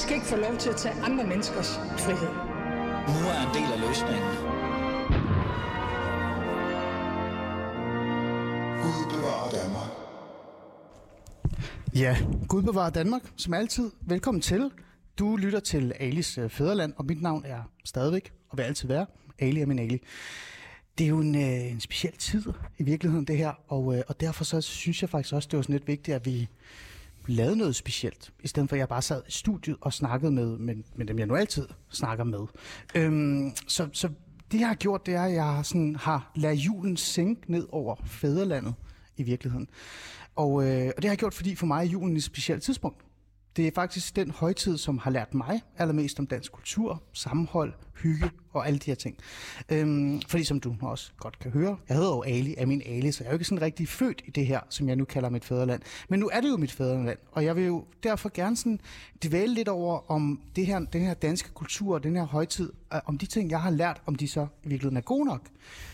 skal ikke få lov til at tage andre menneskers frihed. Nu er en del af løsningen. Gud bevarer Danmark. Ja, Gud bevarer Danmark, som altid. Velkommen til. Du lytter til Alis øh, Fæderland, og mit navn er stadigvæk, og vil altid være, Ali er min Ali. Det er jo en, øh, en speciel tid i virkeligheden, det her, og, øh, og derfor så synes jeg faktisk også, det var sådan lidt vigtigt, at vi lavede noget specielt, i stedet for at jeg bare sad i studiet og snakkede med, med, med dem, jeg nu altid snakker med. Øhm, så, så det, jeg har gjort, det er, at jeg sådan, har ladet julen sænke ned over fædrelandet i virkeligheden. Og, øh, og det har jeg gjort, fordi for mig er julen et specielt tidspunkt. Det er faktisk den højtid, som har lært mig allermest om dansk kultur, sammenhold, hygge og alle de her ting. Øhm, fordi som du også godt kan høre, jeg hedder jo Ali, er min Ali, så jeg er jo ikke sådan rigtig født i det her, som jeg nu kalder mit fædreland. Men nu er det jo mit fædreland, og jeg vil jo derfor gerne sådan dvæle lidt over, om det her, den her danske kultur, den her højtid, øh, om de ting, jeg har lært, om de så i virkeligheden er gode nok.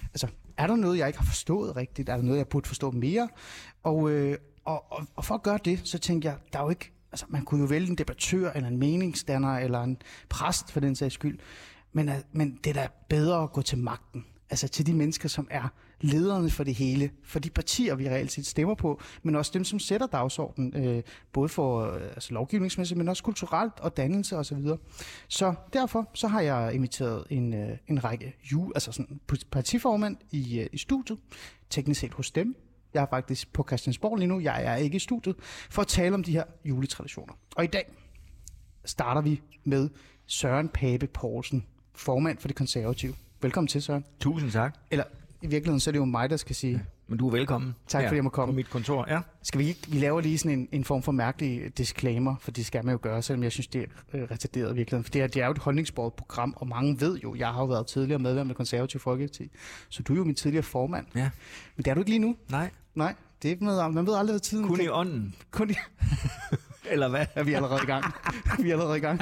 Altså, er der noget, jeg ikke har forstået rigtigt? Er der noget, jeg burde forstå mere? Og, øh, og, og, og for at gøre det, så tænker jeg, der er jo ikke altså man kunne jo vælge en debattør, eller en meningsdanner, eller en præst for den sags skyld. Men, øh, men det er da bedre at gå til magten. Altså til de mennesker, som er lederne for det hele. For de partier, vi reelt set stemmer på, men også dem, som sætter dagsordenen. Øh, både for øh, altså lovgivningsmæssigt, men også kulturelt og dannelse osv. Så, så derfor så har jeg inviteret en, øh, en række ju, altså sådan partiformand i, øh, i studiet. Teknisk set hos dem, jeg er faktisk på Christiansborg lige nu. Jeg er ikke i studiet for at tale om de her juletraditioner. Og i dag starter vi med Søren Pape Poulsen, formand for det konservative. Velkommen til, Søren. Tusind tak. Eller i virkeligheden, så er det jo mig, der skal sige... Ja, men du er velkommen. Tak fordi jeg må komme. På mit kontor, ja. Skal vi ikke... Vi laver lige sådan en, en form for mærkelig disclaimer, for det skal man jo gøre, selvom jeg synes, det er øh, retarderet i virkeligheden. For det er, det er jo et holdningsbordet program, og mange ved jo, jeg har jo været tidligere medlem af konservative Folkeparti, så du er jo min tidligere formand. Ja. Men det er du ikke lige nu. Nej. Nej, det er med, man ved aldrig, hvad tiden Kun kan... i ånden. Kun i... Eller hvad? Ja, vi er allerede i gang. vi er allerede i gang.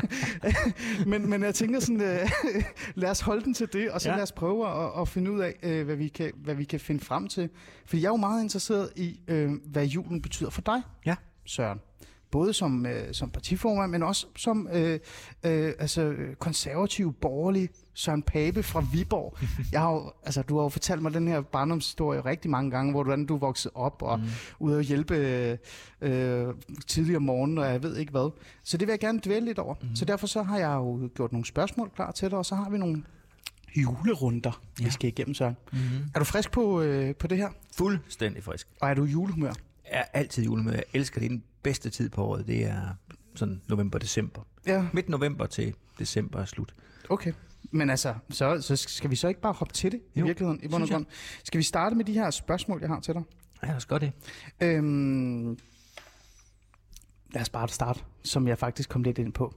men, men jeg tænker sådan, uh, lad os holde den til det, og så ja. lad os prøve at, at finde ud af, uh, hvad, vi kan, hvad vi kan finde frem til. For jeg er jo meget interesseret i, uh, hvad julen betyder for dig, ja. Søren både som, øh, som partiformand, men også som øh, øh, altså, konservativ, borgerlig Søren Pape fra Viborg. Jeg har jo, altså, du har jo fortalt mig den her barndomshistorie rigtig mange gange, hvor du, du voksede op og mm. ude at hjælpe øh, tidligere morgen, og jeg ved ikke hvad. Så det vil jeg gerne dvæle lidt over. Mm. Så derfor så har jeg jo gjort nogle spørgsmål klar til dig, og så har vi nogle julerunder, ja. vi skal igennem, Søren. Mm. Er du frisk på, øh, på det her? Fuldstændig frisk. Og er du julehumør? Jeg er altid julehumør. Jeg elsker det. Den bedste tid på året, det er sådan november-december. Ja. Midt november til december er slut. Okay. Men altså, så, så skal vi så ikke bare hoppe til det i jo, virkeligheden? I bund grund. Skal vi starte med de her spørgsmål, jeg har til dig? Ja, lad os gøre det. Øhm, lad os bare starte, som jeg faktisk kom lidt ind på.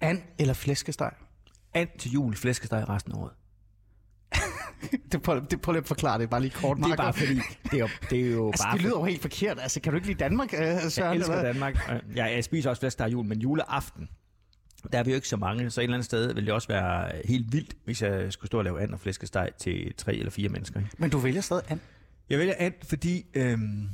And eller flæskesteg? And til jul, flæskesteg resten af året. det prøv, det prøv lige at forklare det, bare lige kort. Det er bare fordi, det er jo, det er jo altså, bare... det lyder jo helt forkert. Altså, kan du ikke lide Danmark, øh, Søren? Jeg elsker eller? Danmark. Ja, jeg spiser også flæskesteg jul, men juleaften, der er vi jo ikke så mange, så et eller andet sted vil det også være helt vildt, hvis jeg skulle stå og lave and og flæskesteg til tre eller fire mennesker. Ikke? Men du vælger stadig and? Jeg vælger and, fordi øhm,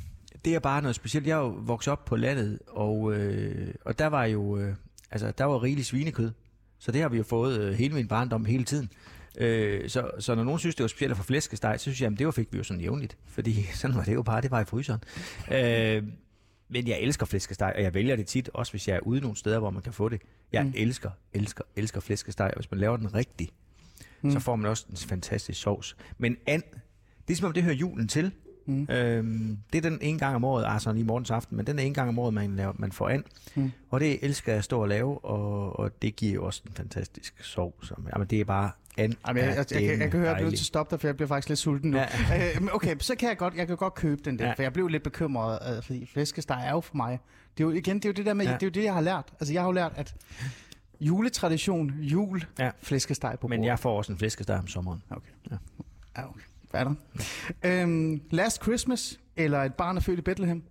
det er bare noget specielt. Jeg er jo vokset op på landet, og, øh, og der var jo øh, altså, der var rigelig svinekød. Så det har vi jo fået øh, hele min barndom hele tiden. Øh, så, så når nogen synes, det var specielt få flæskesteg, så synes jeg, at det var fik vi jo sådan jævnligt. Fordi sådan var det jo bare, det var i fryseren. Øh, men jeg elsker flæskesteg, og jeg vælger det tit, også hvis jeg er ude nogle steder, hvor man kan få det. Jeg mm. elsker, elsker, elsker flæskesteg, og hvis man laver den rigtigt, mm. så får man også en fantastisk sovs. Men and, det er som om, det hører julen til. Mm. Øhm, det er den en gang om året, altså i morgens aften, men den er en gang om året, man, laver, man får and. Mm. Og det elsker jeg at stå og lave, og, og det giver jo også en fantastisk sovs. Jamen, det er bare. Jamen, jeg, jeg, jeg, jeg, jeg kan høre, at du er nødt til at stoppe dig, for jeg bliver faktisk lidt sulten nu. Ja. øh, okay, så kan jeg godt, jeg kan godt købe den der, ja. for jeg blev lidt bekymret, øh, fordi flæskesteg er jo for mig. Det er jo igen, det er jo det der med, ja. det er jo det, jeg har lært. Altså, jeg har jo lært, at juletradition, jul, ja. flæskesteg på bordet. Men jeg får også en flæskesteg om sommeren. Okay. Ja. Ja, okay. Hvad er der? Øhm, Last Christmas, eller Et barn er født i Bethlehem?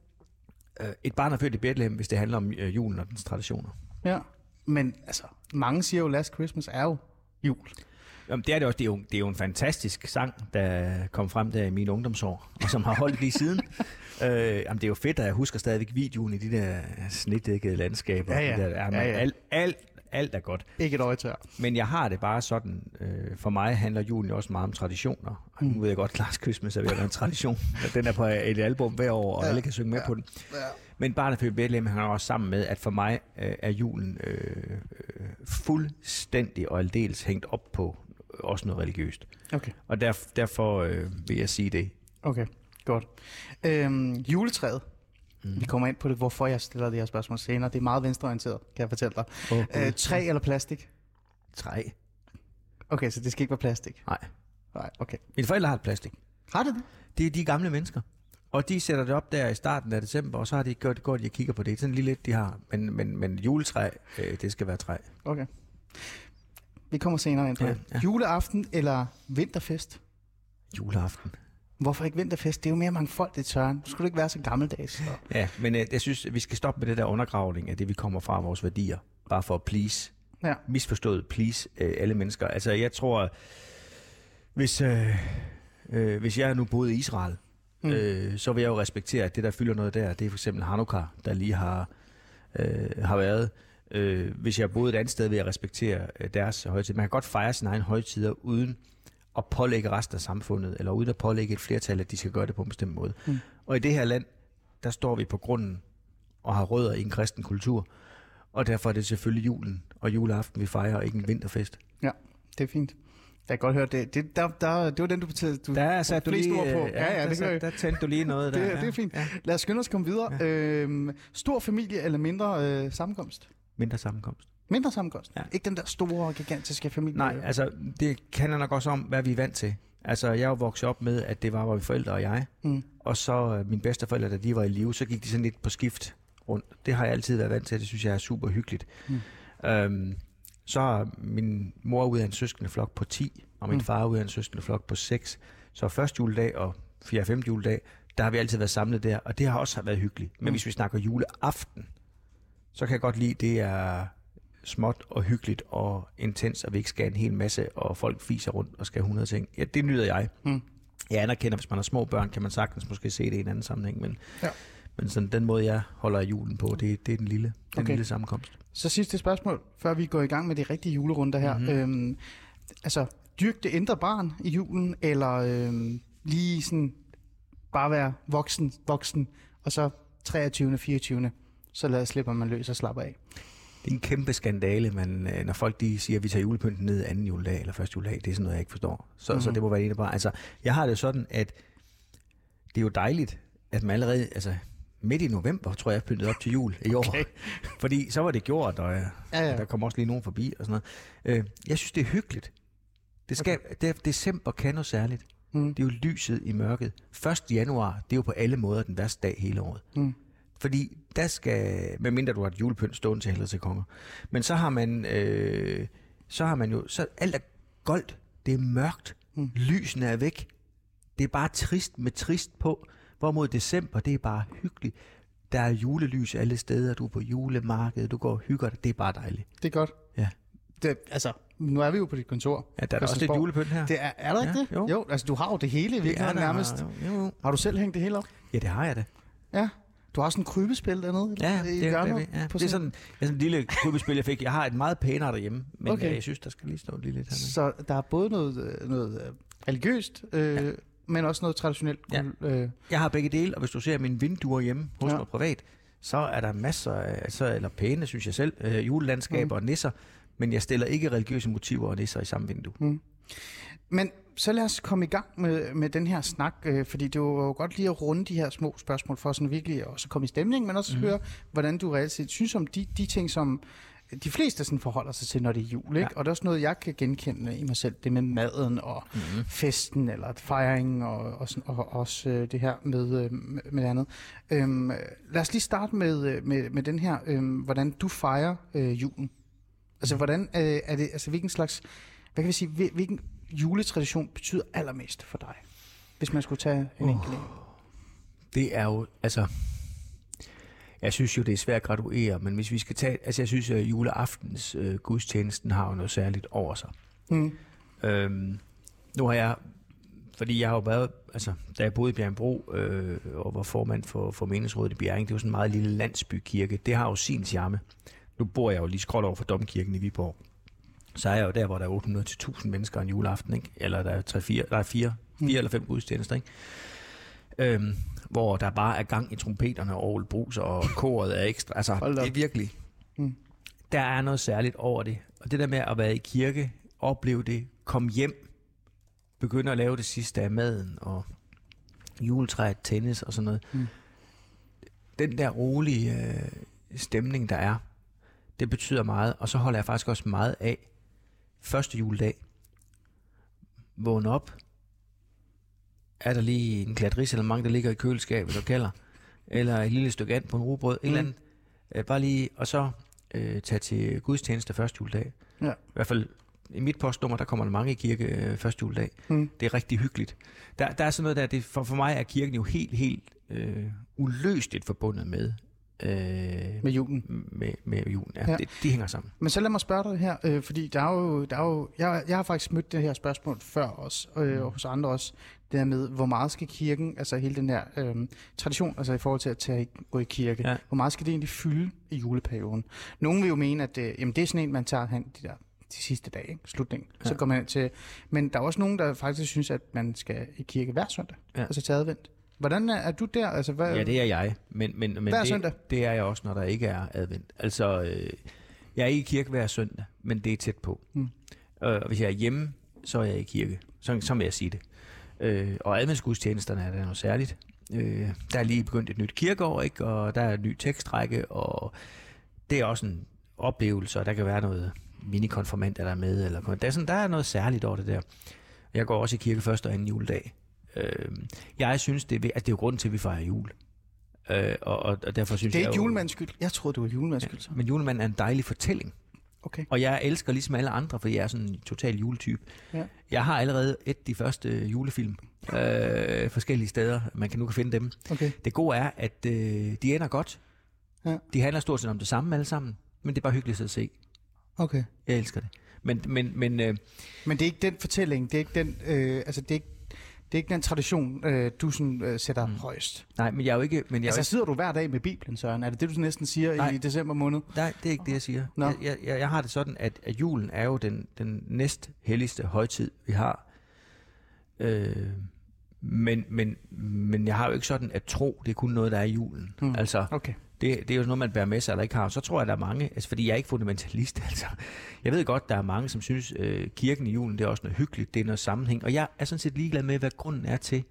Uh, et barn er født i Bethlehem, hvis det handler om uh, julen og dens traditioner. Ja, men altså, mange siger jo, Last Christmas er jo jul. Jamen, det er det også. Det er, jo, det er jo en fantastisk sang, der kom frem der i mine ungdomsår, og som har holdt lige siden. Øh, jamen, det er jo fedt, at jeg husker stadigvæk videoen i de der snedækkede landskaber. Ja, ja. De der, ja, men Ja, ja. Alt, alt, alt er godt. Ikke et øje tør. Men jeg har det bare sådan, øh, for mig handler julen jo også meget om traditioner. Og nu ved jeg godt, Lars Christmas er ved at være en tradition. Den er på et album hver år, og ja, alle kan synge med ja, på den. Ja. Men Barnefødt Bethlehem hænger også sammen med, at for mig øh, er julen øh, øh, fuldstændig og aldeles hængt op på også noget religiøst. Okay. Og der, derfor øh, vil jeg sige det. Okay, godt. Øhm, juletræet. Mm. Vi kommer ind på det, hvorfor jeg stiller det her spørgsmål senere. Det er meget venstreorienteret, kan jeg fortælle dig. Åh, øh, træ eller plastik? Træ. Okay, så det skal ikke være plastik? Nej. Nej, okay. Mine forældre har et plastik. Har det det? Det er de gamle mennesker. Og de sætter det op der i starten af december, og så har de gjort det godt, at jeg kigger på det. Sådan lige lidt, de har. Men, men, men juletræ, øh, det skal være træ. Okay. Vi kommer senere ind på Ja, det. ja. Juleaften eller vinterfest? Juleaften. Hvorfor ikke vinterfest? Det er jo mere mangfoldigt, Søren. Nu skulle du ikke være så gammeldags. Så. Ja, men øh, jeg synes, vi skal stoppe med det der undergravning af det, vi kommer fra vores værdier. Bare for at please. Ja. Misforstået please øh, alle mennesker. Altså, jeg tror, hvis, øh, øh, hvis jeg nu boede i Israel, mm. øh, så vil jeg jo respektere, at det, der fylder noget der, det er for eksempel Hanukkah, der lige har, øh, har været. Øh, hvis jeg boede et andet sted, vil jeg respektere øh, deres højtid. Man kan godt fejre sine egne højtider uden at pålægge resten af samfundet, eller uden at pålægge et flertal, at de skal gøre det på en bestemt måde. Mm. Og i det her land, der står vi på grunden og har rødder i en kristen kultur, og derfor er det selvfølgelig julen og juleaften, vi fejrer, og ikke en vinterfest. ja, det er fint. Jeg kan godt høre, det, det, der, der, det var den, du betyder. Du, Der sat du lige, på. øh, Ja, ja, der, det, kan der tændte du lige noget der. det, ja. det er fint. Ja. Lad os skynde os komme videre. Ja. Øhm, stor familie eller mindre øh, sammenkomst? Mindre sammenkomst. Mindre sammenkomst? Ja. Ikke den der store, gigantiske familie? Nej, altså det handler nok også om, hvad vi er vant til. Altså jeg er jo vokset op med, at det var mine forældre og jeg. Mm. Og så øh, mine bedsteforældre, da de var i live, så gik de sådan lidt på skift rundt. Det har jeg altid været vant til, det synes jeg er super hyggeligt. Mm. Øhm, så er min mor ud af en søskendeflok på 10, og min Mm. far ud af en søskendeflok på 6. Så første juledag og 4. og 5. juledag, der har vi altid været samlet der, og det har også været hyggeligt. Men Mm. hvis vi snakker juleaften, så kan jeg godt lide, det er småt og hyggeligt og intens, og vi ikke skal en hel masse, og folk fiser rundt og skal 100 ting. Ja, det nyder jeg. Mm. Jeg anerkender, hvis man har små børn, kan man sagtens måske se det i en anden sammenhæng, men, Ja. men sådan, den måde, jeg holder julen på, det, det er den lille, den Okay. lille sammenkomst. Så sidste spørgsmål, før vi går i gang med de rigtige julerunder her. Mm-hmm. Øhm, altså, dyrk det indre barn i julen, eller øhm, lige sådan bare være voksen, voksen, og så 23. 24. Så lad slipper man løs og slapper af. Det er en kæmpe skandale, men øh, når folk de siger, at vi tager julepynten ned anden juledag eller første juledag, det er sådan noget, jeg ikke forstår. Så, mm-hmm. så det må være ene bare. Altså, jeg har det sådan, at det er jo dejligt, at man allerede, altså midt i november, tror jeg, jeg pyntede op til jul i år. Okay. Fordi så var det gjort, og, ja, Ja, ja. og der kom også lige nogen forbi og sådan noget. Øh, jeg synes, det er hyggeligt. Det skal, okay. det er, december kan noget særligt. Mm. Det er jo lyset i mørket. 1. januar, det er jo på alle måder den værste dag hele året. Mm. Fordi der skal, medmindre du har et julepynt stående til helvede til konger, men så har man, øh, så har man jo, så alt er goldt, det er mørkt, mm. lysene er væk, det er bare trist med trist på, hvorimod december, det er bare hyggeligt. Der er julelys alle steder, du er på julemarkedet, du går og hygger dig, det er bare dejligt. Det er godt. Ja, Det, altså, nu er vi jo på dit kontor. ja der er også lidt julepynt her. Det er, er der ikke Ja, det? jo. jo. altså du har jo det hele i virkeligheden nærmest. Jo, jo. Har du selv hængt det hele op? Ja, det har jeg da. Ja. Du har også en krybespil dernede Ja, i det, hjørnet det, ja. det er sådan, ja, sådan en lille klubespil, jeg fik. Jeg har et meget pænere derhjemme, men Okay. jeg synes, der skal lige stå lige lidt hernede. Så der er både noget, øh, noget øh, religiøst, øh, ja. men også noget traditionelt. Ja. Øh, Jeg har begge dele, og hvis du ser mine vinduer hjemme hos Ja. mig privat, så er der masser af, altså, eller pæne, synes jeg selv, øh, julelandskaber mm. og nisser, men jeg stiller ikke religiøse motiver og nisser i samme vindue. Mm. men så lad os komme i gang med, med den her snak, øh, fordi det var jo godt lige at runde de her små spørgsmål for sådan virkelig at også komme i stemning, men også mm. høre, hvordan du reelt set synes om de, de ting, som de fleste sådan forholder sig til, når det er jul. Ikke? Ja. Og det er også noget, jeg kan genkende i mig selv, det med maden og mm. festen eller fejringen og, og, sådan, og også øh, det her med, øh, med det andet. Øhm, lad os lige starte med, øh, med, med den her, øh, hvordan du fejrer øh, julen. Altså, hvordan øh, er det, altså, hvilken slags, hvad kan vi sige, hvil- hvilken juletradition betyder allermest for dig? Hvis man skulle tage en enkelt en. Det er jo, altså... Jeg synes jo, det er svært at graduere, men hvis vi skal tage... Altså, jeg synes, at juleaftens øh, gudstjenesten har jo noget særligt over sig. Mm. Øhm, nu har jeg Fordi jeg har jo været, altså, da jeg boede i Bjergbro øh, og var formand for, for meningsrådet i Bjerring, det var sådan en meget lille landsbykirke. Det har jo sin charme. Nu bor jeg jo lige skråt over for Domkirken i Viborg. Så er jeg jo der, hvor der er 800-1000 mennesker en juleaften, ikke? Eller der er, 3, 4, der er 4, 4 eller 5 gudstjenester, ikke? Øhm, hvor der bare er gang i trompeterne og Aarhus Brus, og koret er ekstra. Altså, det er virkelig... Mm. Der er noget særligt over det. Og det der med at være i kirke, opleve det, komme hjem, begynde at lave det sidste af maden, og juletræet, tennis og sådan noget. Mm. Den der rolige øh, stemning, der er, det betyder meget. Og så holder jeg faktisk også meget af første juledag. Vågn op. Er der lige en klat ris eller mange, der ligger i køleskabet og kalder? Eller et lille stykke and på en rugbrød? Mm. Eller andet. Øh, bare lige, og så øh, tage til gudstjeneste første juledag. Ja. I hvert fald i mit postnummer, der kommer der mange i kirke øh, første juledag. Mm. Det er rigtig hyggeligt. Der, der er sådan noget der, det, for, for mig er kirken jo helt, helt øh, uløseligt forbundet med, øh, Med julen. med, med julen. Ja, Ja. Det, de hænger sammen. Men så lad mig spørge dig her, øh, fordi der er jo, der er jo jeg, jeg har faktisk mødt det her spørgsmål før også, øh, og hos andre også, det her med, hvor meget skal kirken, altså hele den her øh, tradition, altså i forhold til at tage, gå i kirke, Ja. hvor meget skal det egentlig fylde i juleperioden? Nogle vil jo mene, at øh, jamen, det er sådan en, man tager hen de der de sidste dage, ikke? slutningen. Ja. Så går man til, men der er også nogen, der faktisk synes, at man skal i kirke hver søndag. Ja. altså til advent. Hvordan er, du der? Altså, hvad, Ja, det er jeg. Men, men, men Hver det, søndag? det er jeg også, når der ikke er advent. Altså, øh, jeg er ikke i kirke hver søndag, men det er tæt på. Mm. Øh, og hvis jeg er hjemme, så er jeg i kirke. Så, så må jeg sige det. Øh, og adventsgudstjenesterne er der noget særligt. Øh, der er lige begyndt et nyt kirkeår, ikke? og der er en ny tekstrække, og det er også en oplevelse, og der kan være noget minikonfirmant, der er med. Eller, der, er sådan, der er noget særligt over det der. Jeg går også i kirke første og anden juledag. Øh, jeg synes, det er, at det er jo grunden til, at vi fejrer jul. Øh, og, og, og derfor synes det er jeg ikke julemandens skyld. Jeg troede, det var julemandens skyld. så. Men julemanden er en dejlig fortælling. Okay. Og jeg elsker ligesom alle andre, for jeg er sådan en total juletype. Ja. Jeg har allerede et de første julefilm øh, forskellige steder, man kan nu kan finde dem. okay. Det gode er, at øh, de ender godt. Ja. De handler stort set om det samme alle sammen, men det er bare hyggeligt at se. Okay. Jeg elsker det. Men, men, men øh, Men det er ikke den fortælling, det er ikke den, øh, altså det er ikke, det er ikke den tradition, øh, du sådan, øh, sætter mm. højst. nej, men jeg er jo ikke... Men jeg Altså jo sidder du hver dag med Bibelen, Søren? Er det det, du næsten siger Nej. i december måned? ikke, nej, det er ikke det, jeg siger. Nå. Jeg, jeg, jeg, har det sådan, at, at julen er jo den, den næst helligste højtid, vi har. Øh, men, men, men jeg har jo ikke sådan at tro, det er kun noget, der er i julen. Mm. Altså, Okay. Det, det er jo noget, man bærer med sig eller ikke har. Så tror jeg, der er mange, altså fordi jeg er ikke fundamentalist, altså. Jeg ved godt, der er mange, som synes, øh, kirken i julen, det er også noget hyggeligt, det er noget sammenhæng. Og jeg er sådan set ligeglad med, hvad grunden er til,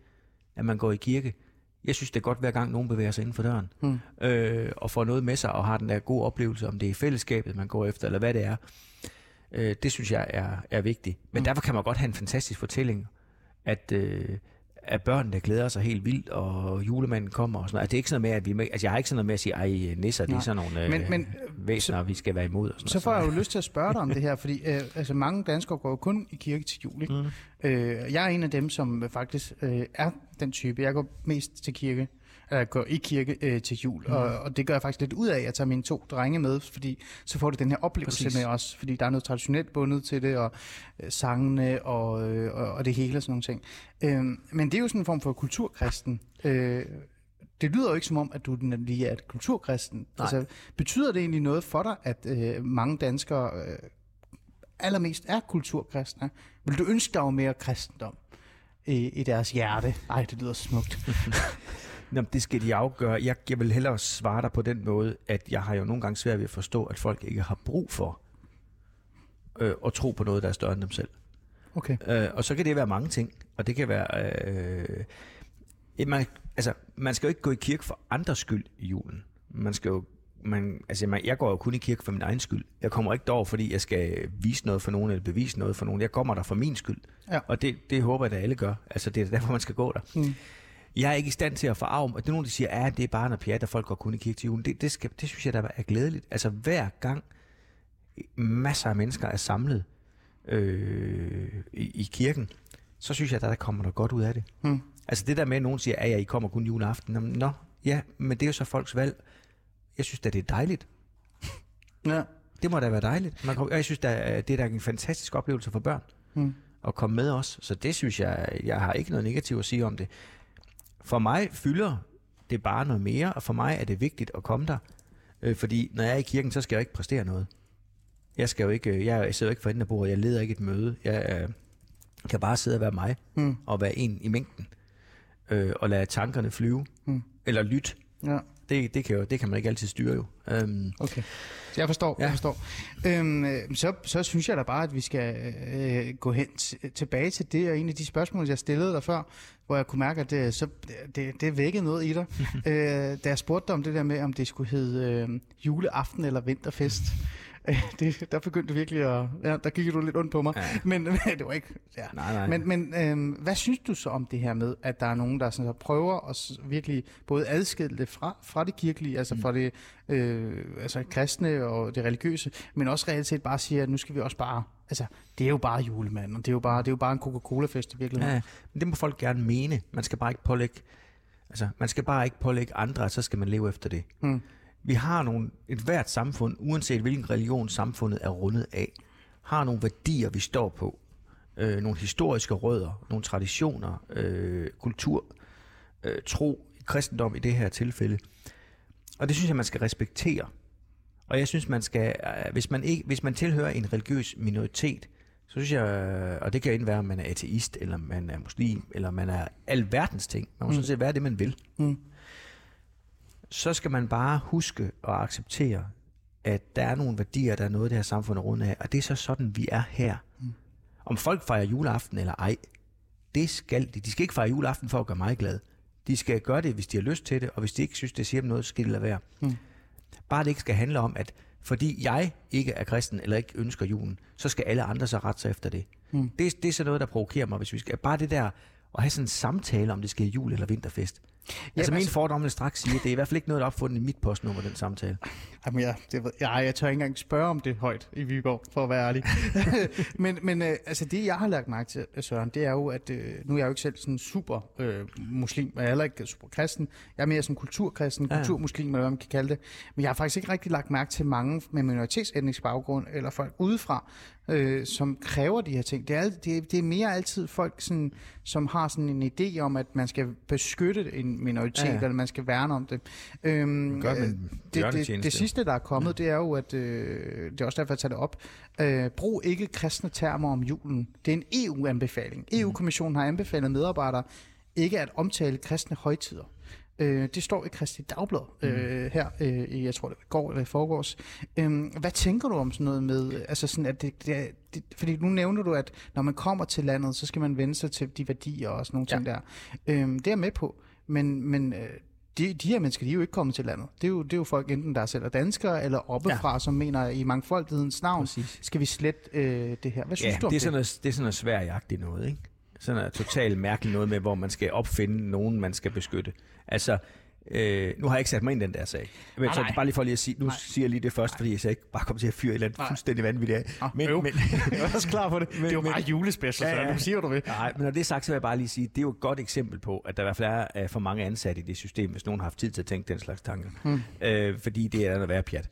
at man går i kirke. Jeg synes, det er godt, hver gang nogen bevæger sig inden for døren, Mm. øh, og får noget med sig, og har den der gode oplevelse, om det er fællesskabet, man går efter, eller hvad det er. Øh, det synes jeg er, er vigtigt. Men mm. derfor kan man godt have en fantastisk fortælling, at, øh, at børnene der glæder sig helt vildt, og julemanden kommer og sådan noget. Altså, det er ikke sådan noget med, at vi... Altså, jeg har ikke sådan noget med at sige, ej, nisser, det Nej. er sådan nogle øh, Men- men, men, væsener, vi skal være imod. Og sådan Så får jeg jo lyst til at spørge dig om det her, fordi øh, altså mange danskere går jo kun i kirke til jul. Ikke? Mm. Øh, jeg er en af dem, som faktisk øh, er den type. Jeg går mest til kirke, eller går i kirke øh, til jul, mm. og, og det gør jeg faktisk lidt ud af, at jeg tager mine to drenge med, fordi så får du den her oplevelse Præcis. med os, fordi der er noget traditionelt bundet til det, og øh, sangene og, øh, og, og det hele og sådan nogle ting. Øh, men det er jo sådan en form for kulturkristen. Øh, det lyder jo ikke som om, at du lige er et kulturkristen. Nej. Altså, betyder det egentlig noget for dig, at øh, mange danskere øh, allermest er kulturkristne? Vil du ønske dig jo mere kristendom i, i deres hjerte? Ej, det lyder smukt. Nå, det skal de afgøre. Jeg, jeg vil hellere svare dig på den måde, at jeg har jo nogle gange svært ved at forstå, at folk ikke har brug for øh, at tro på noget, der er større end dem selv. Okay. Øh, og så kan det være mange ting, og det kan være... Øh, et- man, altså, man skal jo ikke gå i kirke for andres skyld i julen. Man skal jo... Man, altså, man, jeg går jo kun i kirke for min egen skyld. Jeg kommer ikke derover, fordi jeg skal vise noget for nogen, eller bevise noget for nogen. Jeg kommer der for min skyld. Ja. Og det, det håber jeg, at alle gør. Altså, det er derfor, man skal gå der. Mm. Jeg er ikke i stand til at forarve mig. Det er nogen, der siger, at det er bare noget pjat, at folk går kun i kirke til julen. Det, det, skal, det synes jeg, der er glædeligt. Altså hver gang masser af mennesker er samlet øh, i, i kirken, så synes jeg, at der kommer der godt ud af det. Mm. Altså det der med, at nogen siger, at I kommer kun juleaften. Nå, Nå, ja, men det er jo så folks valg. Jeg synes da, det er dejligt. Ja. Det må da være dejligt. Man kan, og jeg synes, da, det er da en fantastisk oplevelse for børn. Mm. og komme med os. Så det synes jeg, jeg har ikke noget negativt at sige om det. For mig fylder det bare noget mere, og for mig er det vigtigt at komme der. Øh, fordi når jeg er i kirken, så skal jeg ikke præstere noget. Jeg skal jo ikke, øh, jeg sidder jo ikke for enden af bordet, jeg leder ikke et møde. Jeg øh, kan bare sidde og være mig, Mm. og være en i mængden. Øh, og lade tankerne flyve. Mm. Eller lytte. Ja, Det, det, kan jo, det kan man ikke altid styre jo. Øhm, okay. Jeg forstår, ja. jeg forstår. Øhm, øh, så, så synes jeg da bare, at vi skal øh, gå hen tilbage til det, og en af de spørgsmål, jeg stillede dig før, hvor jeg kunne mærke, at det, så, det, det vækkede noget i dig. øh, da jeg spurgte dig om det der med, om det skulle hedde øh, juleaften eller vinterfest. Det, der begyndte virkelig at... Ja, der gik du lidt ondt på mig. Ja. Men det var ikke... Ja. nej, nej. Men, men øhm, hvad synes du så om det her med, at der er nogen, der sådan, så prøver at virkelig både adskille det fra, fra det kirkelige, altså Mm. fra det øh, altså kristne og det religiøse, men også reelt set bare siger, at nu skal vi også bare, altså det er jo bare julemanden, og det er jo bare, det er jo bare en Coca-Cola-fest i virkeligheden. Ja, men det må folk gerne mene. Man skal bare ikke pålægge, altså, man skal bare ikke pålægge andre, så skal man leve efter det. Mm. Vi har nogle, et hvert samfund, uanset hvilken religion samfundet er rundet af, har nogle værdier, vi står på. Øh, nogle historiske rødder, nogle traditioner, øh, kultur, øh, tro, kristendom i det her tilfælde. Og det synes jeg, man skal respektere. Og jeg synes, man skal, øh, hvis man, ikke, hvis man tilhører en religiøs minoritet, så synes jeg, øh, og det kan enten være, om man er ateist, eller man er muslim, eller man er alverdens ting. Man må mm. sådan set være det, man vil. Mm. Så skal man bare huske og acceptere, at der er nogle værdier, der er noget, det her samfund er rundt af, og det er så sådan, vi er her. Mm. Om folk fejrer juleaften eller ej, det skal de. De skal ikke fejre juleaften for at gøre mig glad. De skal gøre det, hvis de har lyst til det, og hvis de ikke synes, det siger dem noget, så skal de lade være. Mm. Bare det ikke skal handle om, at fordi jeg ikke er kristen eller ikke ønsker julen, så skal alle andre så rette sig efter det. Mm. Det, det er så noget, der provokerer mig, hvis vi skal. Bare det der at have sådan en samtale om, det skal jul eller vinterfest. Ja, altså min altså- fordom vil straks sige, at det er i hvert fald ikke noget, der er opfundet i mit postnummer, den samtale. Jamen, jeg, det ved, jeg, jeg tør ikke engang spørge om det højt i Viborg, for at være ærlig. men men øh, altså det, jeg har lagt mærke til, Søren, det er jo, at øh, nu er jeg jo ikke selv sådan super øh, muslim, og jeg er heller ikke super kristen. Jeg er mere sådan kulturkristen, Ja, ja. kulturmuslim, eller hvad man kan kalde det. Men jeg har faktisk ikke rigtig lagt mærke til mange med minoritetsetnisk baggrund, eller folk udefra, øh, som kræver de her ting. Det er, det, er- det er mere altid folk, sådan, som har sådan en idé om, at man skal beskytte en minoritet, Ja, ja, ja. ja. eller man skal værne om det. Øhm, Gør øh, det, det, det sidste, der er kommet, det er jo, at øh, det er også derfor, jeg tager det op. Øh, brug ikke kristne termer om julen. Det er en EU-anbefaling. Mhm. EU-kommissionen har anbefalet medarbejdere ikke at omtale kristne højtider. Øh, det står i Kristi Dagblad øh, her, øh, jeg tror det var i går eller i forgårs. Øh, hvad tænker du om sådan noget med, altså sådan at det, det, det, fordi nu nævner du, at når man kommer til landet, så skal man vende sig til de værdier og sådan nogle Ja. ting der. Øh, det er jeg med på, men, men øh, de, de her mennesker, de er jo ikke kommet til landet. Det er jo, det er jo folk enten, der selv er danskere, eller oppefra, ja. som mener, i mangfoldighedens navn, Præcis. skal vi slet øh, det her. Hvad synes Ja, du om det er det? sådan noget, det er sådan noget sværjagtigt noget, ikke? Sådan noget totalt mærkeligt noget med, hvor man skal opfinde nogen, man skal beskytte. Altså, øh, nu har jeg ikke sat mig ind i den der sag. Men Nej, så nej. bare lige for lige at sige, nu Nej. siger jeg lige det først, fordi jeg så ikke bare kommer til at fyre et eller andet Nej. fuldstændig vanvittigt af. Nå, Men, øv. men, jeg er også klar på det. det er jo men- bare julespecial, Ja, ja, du siger, du vil. Nej, men når det er sagt, så vil jeg bare lige sige, det er jo et godt eksempel på, at der i hvert fald er for mange ansatte i det system, hvis nogen har haft tid til at tænke den slags tanker. Hmm. Øh, fordi det er noget værre pjat.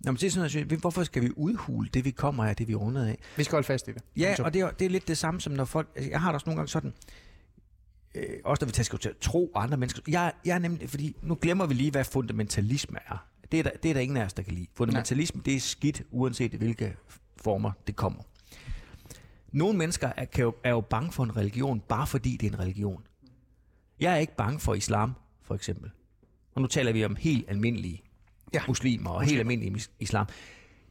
Nå, men det er sådan, noget, hvorfor skal vi udhule det, vi kommer af, det vi er rundet af? Vi skal holde fast i det. Ja, og det er, det er lidt det samme som når folk... Jeg har det også nogle gange sådan... Øh, også når vi tager til tro andre mennesker. Jeg, jeg er nemlig... Fordi nu glemmer vi lige, hvad fundamentalisme er. Det er, der, det er der ingen af os, der kan lide. Fundamentalisme, det er skidt, uanset hvilke former det kommer. Nogle mennesker er, kan jo, er jo bange for en religion, bare fordi det er en religion. Jeg er ikke bange for islam, for eksempel. Og nu taler vi om helt almindelige Ja. muslimer og helt almindelige mis- islam.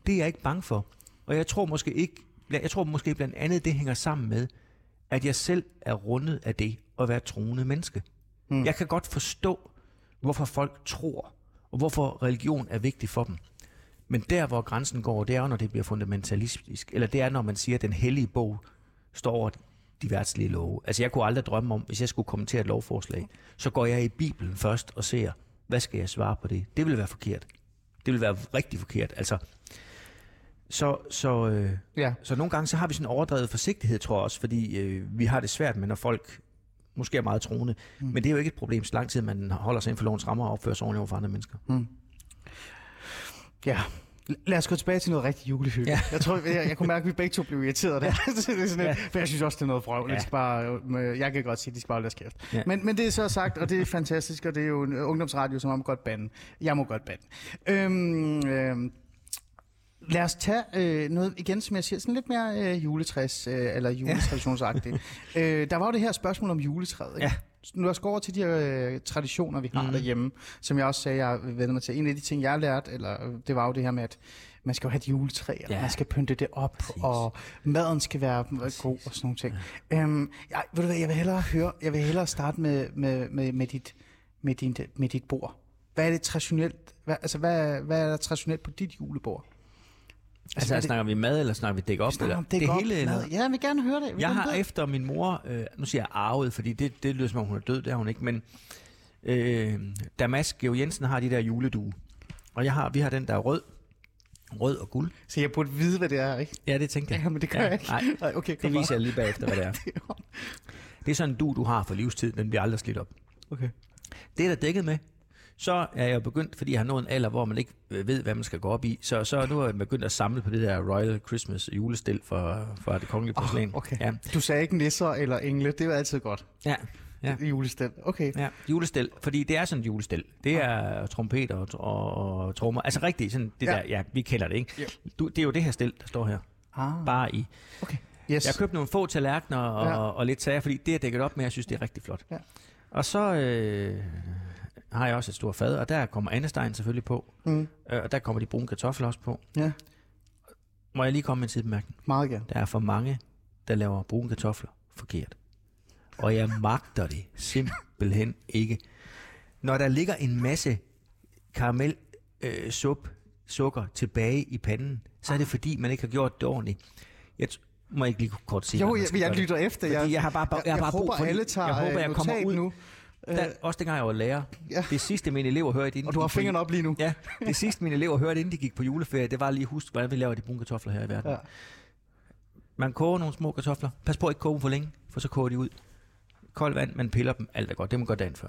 Det er jeg ikke bange for. Og jeg tror måske ikke, jeg tror måske blandt andet, det hænger sammen med, at jeg selv er rundet af det at være troende menneske. Mm. Jeg kan godt forstå, hvorfor folk tror, og hvorfor religion er vigtig for dem. Men der, hvor grænsen går, det er jo, når det bliver fundamentalistisk. Eller det er, når man siger, at den hellige bog står over de værtslige love. Altså, jeg kunne aldrig drømme om, hvis jeg skulle kommentere et lovforslag, så går jeg i Bibelen først og ser, hvad skal jeg svare på det? Det vil være forkert. Det vil være rigtig forkert. Altså, så, så, øh, Ja. så nogle gange så har vi sådan en overdrevet forsigtighed, tror jeg også, fordi øh, vi har det svært med, når folk måske er meget troende. Mm. Men det er jo ikke et problem, så lang tid man holder sig inden for lovens rammer og opfører sig ordentligt over for andre mennesker. Ja, Lad os gå tilbage til noget rigtig julehygge. Ja. Jeg tror, jeg, jeg kunne mærke, at vi begge to blev irriteret der. Det er sådan Ja. For jeg synes også, det er noget vrøvl. Ja. Bare, øh, jeg kan godt sige, at de skal bare holde deres kæft. Ja. Men, men det er så sagt, og det er fantastisk, og det er jo en øh, ungdomsradio, som man må godt bande. Jeg må godt bande. Øhm, øhm, Lad os tage øh, noget igen, som jeg siger, sådan lidt mere øh, juletræs, øh, eller juletraditionsagtigt. øh, der var jo det her spørgsmål om juletræet. Ikke? Ja. Nu skal over til de øh, traditioner, vi har mm. Derhjemme, som jeg også sagde, jeg vendte mig til. En af de ting, jeg har lært, eller, øh, det var jo det her med, at man skal jo have et juletræ, og Ja. man skal pynte det op, Præcis. og maden skal være Præcis. god og sådan nogle ting. Ja. Øhm, jeg, ved du hvad, jeg vil hellere høre, jeg vil hellere starte med, med, med, med, dit, med, din, med dit bord. Hvad er det traditionelt, hvad, altså hvad, hvad er der traditionelt på dit julebord? Altså, altså snakker vi mad, eller snakker vi dække op? Snakker Eller? om det dæk op, hele, eller? mad. Ja, jeg vil gerne høre det. Jeg gerne har vide. efter min mor, øh, nu siger jeg arvet, fordi det, det lyder som om hun er død, det er hun ikke, men øh, Damas Geo Jensen har de der juledue. Og jeg har, vi har den der er rød, rød og guld. Så jeg burde vide, hvad det er, ikke? Ja, det tænkte jeg. Ja, men det gør ja, jeg ikke. Nej, Nej, okay, det viser jeg lige bagefter, hvad det er. bare. Det er sådan en du, du har for livstid, den bliver aldrig slidt op. Okay. Det er der dækket med. Så er jeg begyndt, fordi jeg har nået en alder, hvor man ikke øh, ved, hvad man skal gå op i. Så, så nu er jeg begyndt at samle på det der Royal Christmas julestil for, for det kongelige porcelæn. Oh, okay. Ja, Du sagde ikke nisser eller engle, det jo altid godt. ja, ja. Julestel. Okay. Ja, julestel, fordi det er sådan et julestel. Det er trompeter og, og, og trommer. Altså rigtigt, sådan det Ja. der, ja, vi kender det, ikke? Ja. Du, det er jo det her stel, der står her. Ah, Bare i. okay. Yes. Jeg købte nogle få tallerkener og, ja. og lidt sager, fordi det er dækket op med, jeg synes, det er rigtig flot. Ja. Og så øh, har jeg også et stort fad, og der kommer andestegen selvfølgelig på. Mm. Øh, og der kommer de brune kartofler også på. Ja, Må jeg lige komme med en sidebemærkning? meget gerne. Der er for mange, der laver brune kartofler forkert. Og jeg magter det simpelthen ikke. Når der ligger en masse karamel, øh, sup, sukker tilbage i panden, så er det fordi, man ikke har gjort det ordentligt. Jeg må jeg ikke lige kort sige, Jo, jeg, jeg lytter efter. Fordi jeg har bare, jeg, jeg, har bare håber, brug for alle tager jeg håber, jeg øh, kommer notat ud. nu. Der, også dengang jeg var lærer. Ja. Det sidste, mine elever hørte, inden Og du har fingrene op lige nu. Ja, det sidste, mine elever hørte, inden de gik på juleferie, det var lige at huske, hvordan vi laver de brune kartofler her i verden. Ja. Man koger nogle små kartofler. Pas på at ikke koge dem for længe, for så koger de ud. Koldt vand, man piller dem, alt er godt. Det må gå dagen før.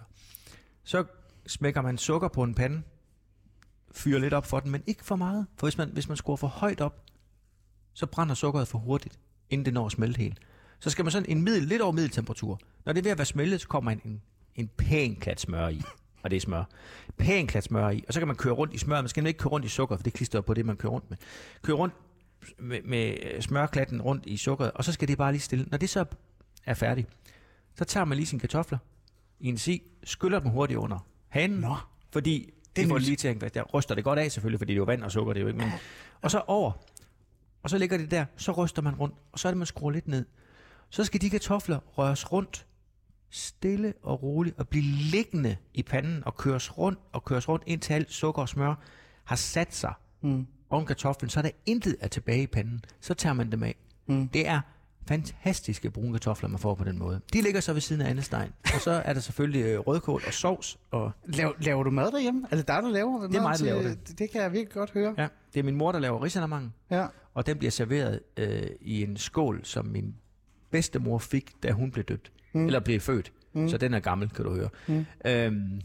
Så smækker man sukker på en pande, fyrer lidt op for den, men ikke for meget. For hvis man, hvis man skruer for højt op, så brænder sukkeret for hurtigt, inden det når at smelte helt. Så skal man sådan en middel, lidt over middeltemperatur. Når det er ved at være smeltet, så kommer en, en, en pæn klat smør i. Og det er smør. Pæn klat smør i. Og så kan man køre rundt i smør. Man skal ikke køre rundt i sukker, for det klister på det, man kører rundt med. Køre rundt med, med smørklatten rundt i sukkeret, og så skal det bare lige stille. Når det så er færdigt, så tager man lige sine kartofler i en si, skyller dem hurtigt under hanen, Nå. fordi Det det, er får lige til at. Der ryster det godt af selvfølgelig, fordi det er jo vand og sukker, det er jo ikke, men, og så over, og så ligger det der, så ryster man rundt, og så er det, man skruer lidt ned. Så skal de kartofler røres rundt, stille og roligt, og blive liggende i panden, og køres rundt, og køres rundt, indtil alt sukker og smør har sat sig Mm. oven kartoflen, så er der intet er tilbage i panden. Så tager man dem af. Mm. Det er fantastiske brune kartofler, man får på den måde. De ligger så ved siden af andestegen. Og så er der selvfølgelig øh, rødkål og sovs. Og, Laver, laver du mad derhjemme? Er det dig, der laver mad? Det er mig, der laver det. det. Det kan jeg virkelig godt høre. ja, det er min mor, der laver risalamanden. Ja. Og den bliver serveret øh, i en skål, som min bedstemor fik, da hun blev døbt. Mm. Eller blev født. Mm. Så den er gammel, kan du høre. Mm. Øhm,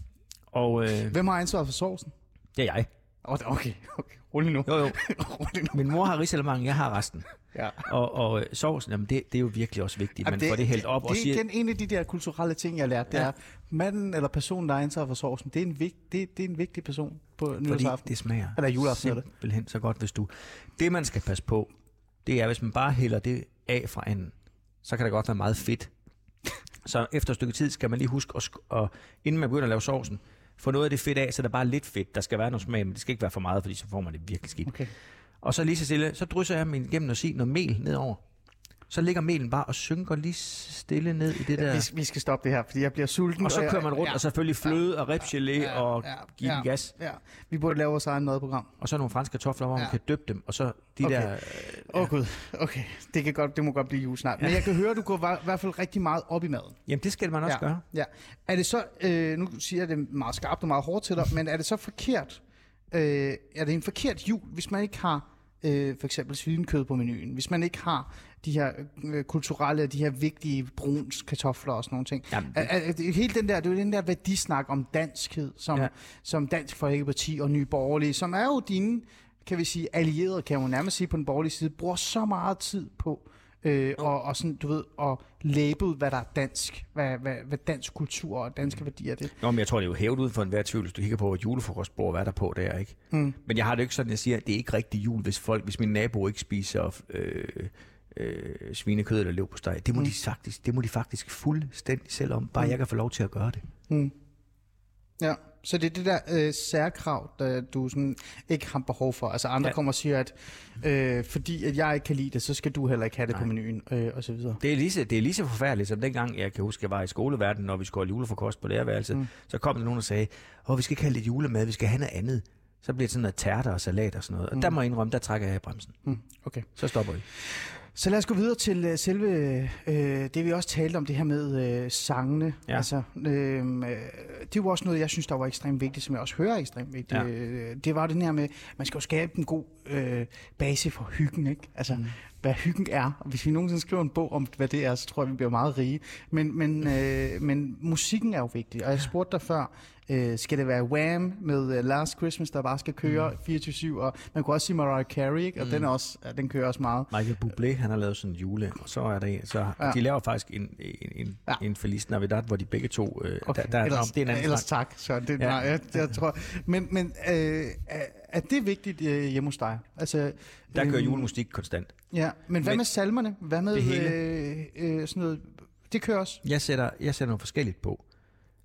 og øh, Hvem har ansvaret for sovsen? det er jeg. Okay, okay. okay. Rolig nu. Jo, jo. Rolig nu. Min mor har risalamanden, jeg har resten. Ja. Og, og øh, sovsen, jamen det, det er jo virkelig også vigtigt. Man får det hældt op det, og det siger... er igen en af de der kulturelle ting, jeg har lært. Det Ja. er, manden eller personen, der har ansvaret for sovsen, det er en, vig, det, det er en vigtig person på Fordi nytårsaften. det smager Eller juleaften, er det. simpelthen så godt, hvis du... Det, man skal passe på, det er, hvis man bare hælder det af fra anden, så kan det godt være meget fedt. Så efter et stykke tid skal man lige huske, at, at inden man begynder at lave sovsen, få noget af det fedt af, så der bare er lidt fedt. Der skal være noget smag, men det skal ikke være for meget, fordi så får man det virkelig skidt. Okay. Og så lige så stille, så drysser jeg min igennem og sige noget mel nedover. Så ligger melen bare og synker lige stille ned i det der... Vi, vi skal stoppe det her, fordi jeg bliver sulten. Og så kører man rundt, ja, og selvfølgelig fløde og ribgelé og give den gas. Ja. Vi burde lave vores egen madprogram. Og så nogle franske kartofler, hvor man Ja. kan døbe dem. Og så de Okay. der... Åh oh, gud, okay. Det, kan godt, det må godt blive jul snart. Men jeg kan høre, du går i hvert fald rigtig meget op i maden. Jamen, det skal man også ja. gøre. Ja. Er det så, øh, nu siger jeg det meget skarpt og meget hårdt til dig, men er det så forkert, øh, er det en forkert jul, hvis man ikke har øh, for eksempel svinekød på menuen, hvis man ikke har de her øh, kulturelle, de her vigtige bruns kartofler og sådan nogle ting. Jamen, hele den der, det er jo den der værdisnak om danskhed, som, ja. Som Dansk Folkeparti og Nye Borgerlige, som er jo dine kan vi sige, allierede, kan man nærmest sige på den borgerlige side, bruger så meget tid på øh, og, og sådan, du ved, at label, hvad der er dansk, hvad, hvad, hvad dansk kultur og danske værdier er det. Nå, men jeg tror, det er jo hævet ud for enhver tvivl, hvis du kigger på et julefrokostbord, hvad er der på der, ikke? Mm. Men jeg har det ikke sådan, jeg siger, at det er ikke rigtig jul, hvis folk, hvis min nabo ikke spiser øh, øh, svinekød eller lev på steg. Det må, mm. de faktisk, det må de faktisk fuldstændig selv om, bare mm. jeg kan få lov til at gøre det. Mm. Ja, så det er det der øh, særkrav, der du sådan ikke har behov for. Altså andre ja. kommer og siger, at øh, fordi at jeg ikke kan lide det, så skal du heller ikke have det Nej. på menuen, øh, og så videre. Det er, lige så, det er lige så forfærdeligt, som dengang, jeg kan huske, jeg var i skoleverdenen, når vi skulle have julefrokost på lærerværelset, mm. så kom der nogen og sagde, åh, vi skal ikke have lidt julemad, vi skal have noget andet. Så bliver det sådan noget tærter og salat og sådan noget. Og mm. der må jeg indrømme, der trækker jeg i bremsen. Mm. Okay. Så stopper vi. Så lad os gå videre til uh, selve øh, det, vi også talte om, det her med øh, sangene. Ja. Altså, øh, det jo også noget, jeg synes, der var ekstremt vigtigt, som jeg også hører ekstremt vigtigt. Ja. Øh, det var den her med, man skal jo skabe en god øh, base for hyggen, ikke? Altså, mm. hvad hyggen er. Og hvis vi nogensinde skriver en bog om, hvad det er, så tror jeg, vi bliver meget rige. Men, men, øh, men musikken er jo vigtig. Og jeg spurgte dig før, Øh, skal det være Wham med uh, Last Christmas, der bare skal køre mm. 24-7, og man kunne også sige Mariah Carey, ikke? og mm. den, er også, ja, den kører også meget. Michael Bublé, han har lavet sådan en jule, og så er der så ja. de laver faktisk en, en, en, ja. en Feliz Navidad, hvor de begge to, øh, okay. der, der, ellers, det er en anden ellers tak, så det, ja. nej, jeg, jeg tror, men, men øh, er det vigtigt øh, hjemme hos dig? Altså, der kører øh, julemusik konstant. Ja, men hvad men, med salmerne? Hvad med det hele? Øh, øh, sådan noget? Det kører også? Jeg sætter, jeg sætter noget forskelligt på.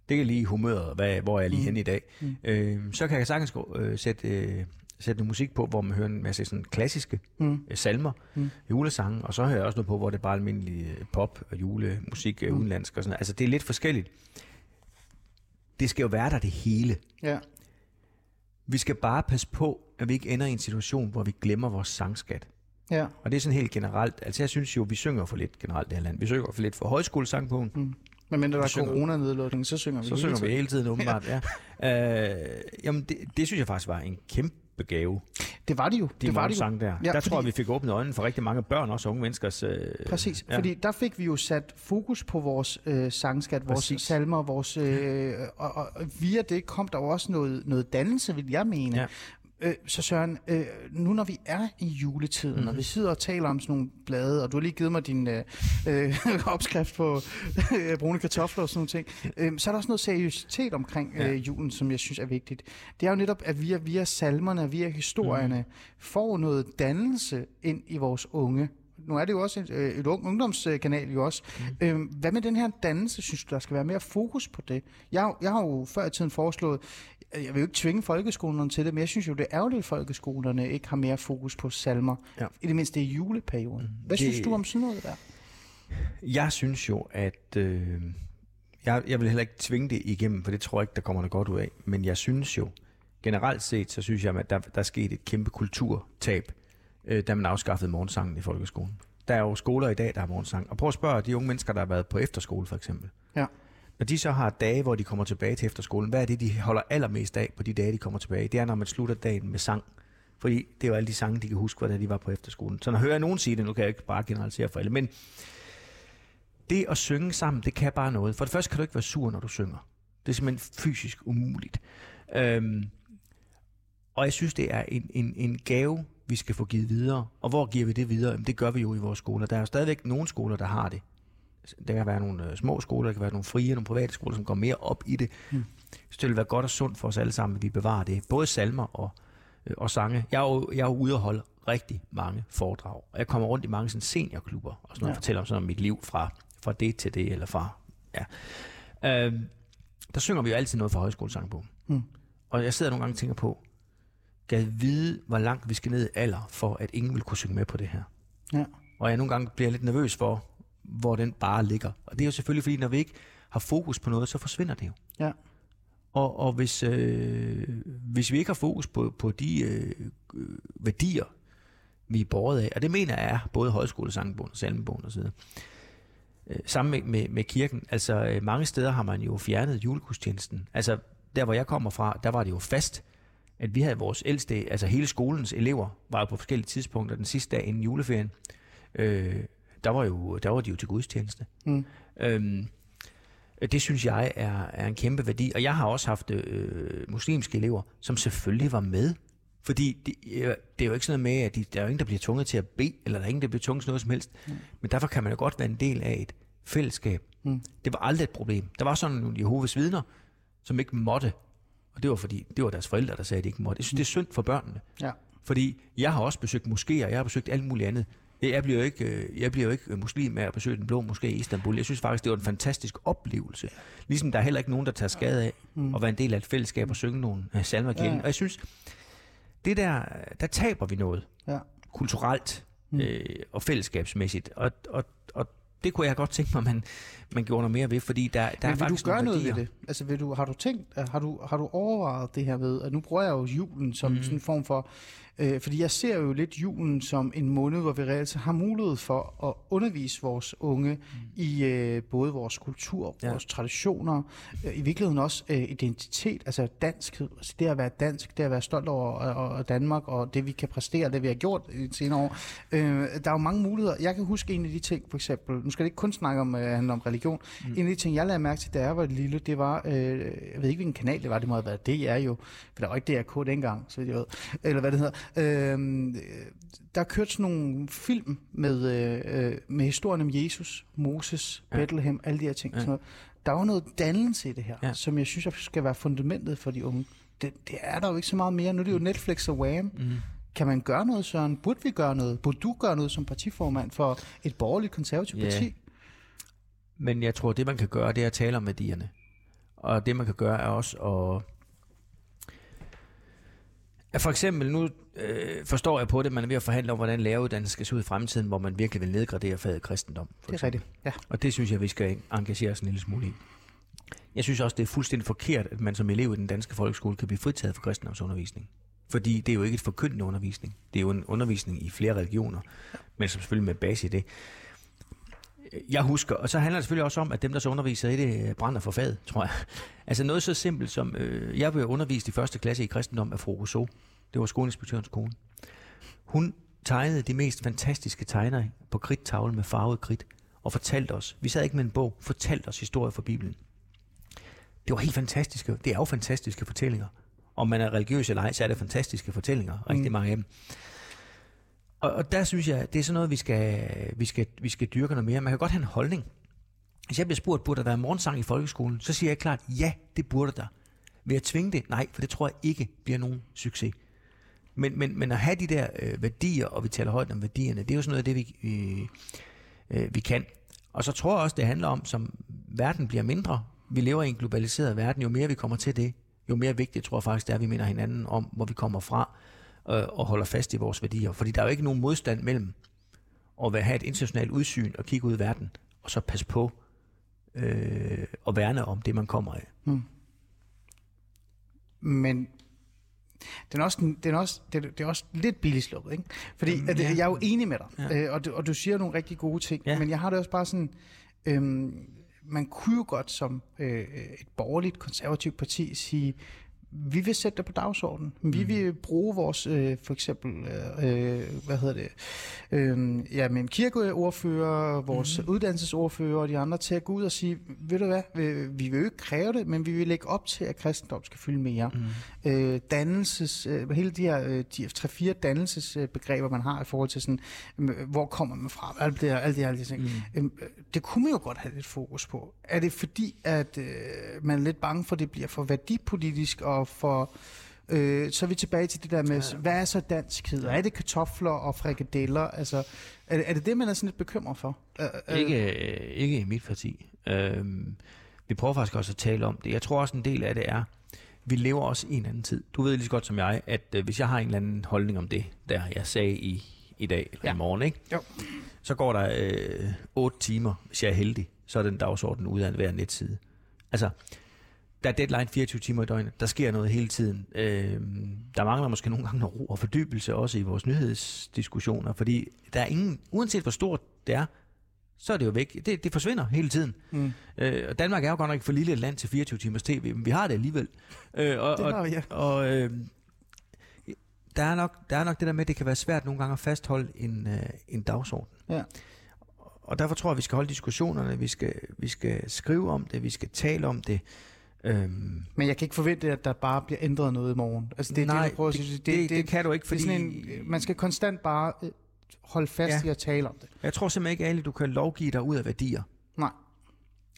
Det er lige humøret, hvad, hvor er jeg lige mm. henne i dag. Mm. Øh, så kan jeg sagtens gå, øh, sætte, øh, sætte noget musik på, hvor man hører en masse sådan klassiske mm. øh, salmer, mm. julesange, og så hører jeg også noget på, hvor det er bare almindelig øh, pop og julemusik, øh, mm. udenlandsk og sådan Altså det er lidt forskelligt. Det skal jo være der det hele. Ja. Vi skal bare passe på, at vi ikke ender i en situation, hvor vi glemmer vores sangskat. Ja. Og det er sådan helt generelt. Altså jeg synes jo, vi synger for lidt generelt det her land. Vi synger for lidt for højskolesangbogen. Mm. Men mindre der er corona-nedlukning, så synger vi Så synger vi hele tiden, åbenbart, ja. ja. Øh, jamen, det, det synes jeg faktisk var en kæmpe gave. Det var det jo. De det var det jo. sang der. Ja, der fordi... tror jeg, vi fik åbnet øjnene for rigtig mange børn, også unge menneskers... Øh, Præcis, ja. fordi der fik vi jo sat fokus på vores øh, sangskat, vores Præcis. salmer, vores, øh, og, og, via det kom der jo også noget, noget dannelse, vil jeg mene. Ja. Øh, så Søren, øh, nu når vi er i juletiden, mm-hmm. og vi mhm. sidder og taler om sådan nogle blade, og du har lige givet mig din øh, øh, opskrift på øh, brune kartofler og sådan nogle ting, øh, så er der også noget seriøsitet omkring øh, julen, som jeg synes er vigtigt. Det er jo netop, at vi via, via salmerne, via historierne, mm. får noget dannelse ind i vores unge nu er det jo også et, øh, et ung ungdomskanal jo også. Mm. Øhm, hvad med den her dannelse, synes du, der skal være mere fokus på det? Jeg, jeg har jo før i tiden foreslået, jeg vil jo ikke tvinge folkeskolerne til det, men jeg synes jo, det er ærgerligt, at folkeskolerne ikke har mere fokus på salmer. Ja. I det mindste i juleperioden. Mm. Hvad det, synes du om sådan noget der? Jeg synes jo, at... Øh, jeg, jeg vil heller ikke tvinge det igennem, for det tror jeg ikke, der kommer noget godt ud af. Men jeg synes jo, generelt set, så synes jeg, at der, der er sket et kæmpe kulturtab, øh, da man afskaffede morgensangen i folkeskolen. Der er jo skoler i dag, der har morgensang. Og prøv at spørge de unge mennesker, der har været på efterskole for eksempel. Ja. Når de så har dage, hvor de kommer tilbage til efterskolen, hvad er det, de holder allermest af på de dage, de kommer tilbage? Det er, når man slutter dagen med sang. Fordi det er jo alle de sange, de kan huske, hvordan de var på efterskolen. Så når jeg hører nogen sige det, nu kan jeg ikke bare generalisere for alle, men det at synge sammen, det kan bare noget. For det første kan du ikke være sur, når du synger. Det er simpelthen fysisk umuligt. Øhm, og jeg synes, det er en, en, en gave, vi skal få givet videre. Og hvor giver vi det videre? Jamen, det gør vi jo i vores skoler. Der er jo stadigvæk nogle skoler, der har det. Der kan være nogle øh, små skoler, der kan være nogle frie, nogle private skoler, som går mere op i det. Mm. Så det vil være godt og sundt for os alle sammen, at vi bevarer det. Både salmer og, øh, og sange. Jeg er, jo, jeg er jo ude og holde rigtig mange foredrag. Og jeg kommer rundt i mange sådan seniorklubber og sådan noget, ja. og fortæller om, sådan om mit liv fra, fra det til det, eller fra... Ja. Øh, der synger vi jo altid noget fra højskolesangbogen. Mm. Og jeg sidder nogle gange og tænker på, kan vide, hvor langt vi skal ned i alder, for at ingen vil kunne synge med på det her. Ja. Og jeg nogle gange bliver lidt nervøs for, hvor den bare ligger. Og det er jo selvfølgelig, fordi når vi ikke har fokus på noget, så forsvinder det jo. Ja. Og, og hvis, øh, hvis vi ikke har fokus på, på de øh, værdier, vi er båret af, og det mener jeg er både højskolesangbogen og salmebogen osv., øh, sammen med, med, med kirken, altså øh, mange steder har man jo fjernet julegudstjenesten. Altså der, hvor jeg kommer fra, der var det jo fast, at vi havde vores ældste, altså hele skolens elever, var jo på forskellige tidspunkter den sidste dag inden juleferien, øh, der var, jo, der var de jo til gudstjeneste. Mm. Øhm, det synes jeg er, er en kæmpe værdi. Og jeg har også haft øh, muslimske elever, som selvfølgelig var med Fordi det, øh, det er jo ikke sådan noget med, at de, der er jo ingen, der bliver tvunget til at bede, eller der er ingen, der bliver tvunget til noget som helst. Mm. Men derfor kan man jo godt være en del af et fællesskab. Mm. Det var aldrig et problem. Der var sådan nogle Jehovas vidner, som ikke måtte. Og det var fordi, det var deres forældre, der sagde, at de ikke måtte. Jeg synes, det er synd for børnene. Ja. Fordi jeg har også besøgt moskéer, jeg har besøgt alt muligt andet. Jeg bliver jo ikke, øh, jeg bliver jo ikke muslim af at besøge den blå moské i Istanbul. Jeg synes faktisk, det var en fantastisk oplevelse. Ligesom der er heller ikke nogen, der tager skade af at være en del af et fællesskab og synge nogle øh, salmer. Ja. Og jeg synes, det der, der taber vi noget Ja. kulturelt øh, og fællesskabsmæssigt. Og, og, og det kunne jeg godt tænke mig, man, man gjorde noget mere ved, fordi der, der er Men vil du faktisk gøre noget ved det? Altså, vil du, har du tænkt, øh, har du, har du overvejet det her ved, at nu bruger jeg jo julen som mm. sådan en form for, øh, fordi jeg ser jo lidt julen som en måned, hvor vi reelt har mulighed for at undervise vores unge mm. i øh, både vores kultur, Ja. vores traditioner, øh, i virkeligheden også øh, identitet, altså danskhed, altså det at være dansk, det at være stolt over og, og Danmark, og det vi kan præstere, det vi har gjort i de senere år. Øh, der er jo mange muligheder. Jeg kan huske en af de ting, for eksempel, nu skal det ikke kun snakke om, øh, handle om religion, mm. en af de ting, jeg lagde mærke til, da jeg var lille, det var, øh, jeg ved ikke, hvilken kanal det var, det må have været DR jo, for der var ikke DRK dengang, så jeg ved, eller hvad det hedder. Øh, der kørte sådan nogle film med, øh, øh, med historien om Jesus, Moses, Ja. Bethlehem, alle de her ting. Ja. Sådan noget. Der var noget dannelse i det her, Ja. som jeg synes skal være fundamentet for de unge. Det, det er der jo ikke så meget mere. Nu er det jo Netflix og Wham. Mm. Kan man gøre noget, Søren? Burde vi gøre noget? Burde du gøre noget som partiformand for et borgerligt konservativt Ja. parti? Men jeg tror, det man kan gøre, det er at tale om værdierne. Og det man kan gøre, er også at... at for eksempel, nu øh, forstår jeg på det, man er ved at forhandle om, hvordan læreruddannelsen skal se ud i fremtiden, hvor man virkelig vil nedgradere faget kristendom. for Det er eksempel. rigtigt. Ja. Og det synes jeg, vi skal engagere os en lille smule i. Jeg synes også, det er fuldstændig forkert, at man som elev i den danske folkeskole kan blive fritaget for kristendomsundervisning. Fordi det er jo ikke et forkyndende undervisning. Det er jo en undervisning i flere religioner, men som selvfølgelig med base i det. Jeg husker, og så handler det selvfølgelig også om, at dem, der så underviser i det, øh, brænder for faget, tror jeg. Altså noget så simpelt som, øh, jeg blev undervist i første klasse i kristendom af fru Rousseau. Det var skoleinspektørens kone. Hun tegnede de mest fantastiske tegner på kridttavle med farvet kridt, og fortalte os, vi sad ikke med en bog, fortalte os historier fra Bibelen. Det var helt fantastiske, det er jo fantastiske fortællinger. Om man er religiøs eller ej, så er det fantastiske fortællinger, rigtig Mm. mange af dem. Og, og der synes jeg, det er sådan noget, vi skal, vi, skal, vi skal dyrke noget mere. Man kan godt have en holdning. Hvis jeg bliver spurgt, burde der være morgensang i folkeskolen, så siger jeg klart, ja, det burde der. Vil jeg tvinge det? Nej, for det tror jeg ikke bliver nogen succes. Men, men, men at have de der øh, værdier, og vi taler højt om værdierne, det er jo sådan noget af det, vi, øh, øh, vi kan. Og så tror jeg også, det handler om, som verden bliver mindre. Vi lever i en globaliseret verden. Jo mere vi kommer til det, jo mere vigtigt tror jeg faktisk, det er, at vi minder hinanden om, hvor vi kommer fra, øh, og holder fast i vores værdier. Fordi der er jo ikke nogen modstand mellem at have et internationalt udsyn og kigge ud i verden, og så passe på øh, og værne om det, man kommer af. Men den er også, den er også, det, er- det er også lidt billigt sluppet, ikke? Fordi at, ja. jeg er jo enig med dig, Ja. øh, og, du, og du siger nogle rigtig gode ting, Ja. men jeg har det også bare sådan, øhm, man kunne jo godt som øh, et borgerligt konservativt parti sige, vi vil sætte det på dagsordenen. Vi Mm. vil bruge vores, øh, for eksempel, øh, øh, hvad hedder det, øh, ja, men kirkeordfører, vores mm. uddannelsesordfører og de andre til at gå ud og sige, ved du hvad, vi, vi vil jo ikke kræve det, men vi vil lægge op til, at kristendom skal fylde mere. Mm. Øh, dannelses, øh, hele de her øh, de 3-4 dannelsesbegreber, man har i forhold til sådan, øh, hvor kommer man fra, alt det her, alt det her, alle de ting. Mm. Øh, det kunne man jo godt have lidt fokus på. Er det fordi, at øh, man er lidt bange for, at det bliver for værdipolitisk og for... Øh, så er vi tilbage til det der med, ja. hvad er så danskhed? Er det kartofler og frikadeller? Altså, er, det- er det det, man er sådan lidt bekymret for? Øh, øh, Ikke, øh, ikke i mit parti. Øhm, vi prøver faktisk også at tale om det. Jeg tror også en del af det er, vi lever også i en anden tid. Du ved lige så godt som jeg, at øh, hvis jeg har en eller anden holdning om det, der jeg sagde i, i dag eller ja. I morgen, ikke? Jo. så går der øh, 8 timer, hvis jeg er heldig, så er den dagsorden ud af hver netside. Altså, der er deadline 24 timer i døgnet. Der sker noget hele tiden. Øh, der mangler måske nogle gange noget ro og fordybelse også i vores nyhedsdiskussioner, fordi der er ingen, uanset hvor stort det er, så er det jo væk. Det, det forsvinder hele tiden. Mm. Øh, og Danmark er jo godt nok for lille et land til 24 timers tv, men vi har det alligevel. Øh, og, Det har og, vi, ja. og øh, der, er nok, der er nok det der med, at det kan være svært nogle gange at fastholde en, øh, en dagsorden. Ja. Og derfor tror jeg, at vi skal holde diskussionerne, vi skal, vi skal skrive om det, vi skal tale om det. Øhm, Men jeg kan ikke forvente, at der bare bliver ændret noget i morgen. Altså, det, er Nej, det, du prøver at det- sige. det- det kan du ikke, det er sådan fordi- en, man skal konstant bare øh, holde fast Ja. ja. i at tale om det. jeg tror simpelthen ikke, Ali, du kan lovgive dig ud af værdier. Nej.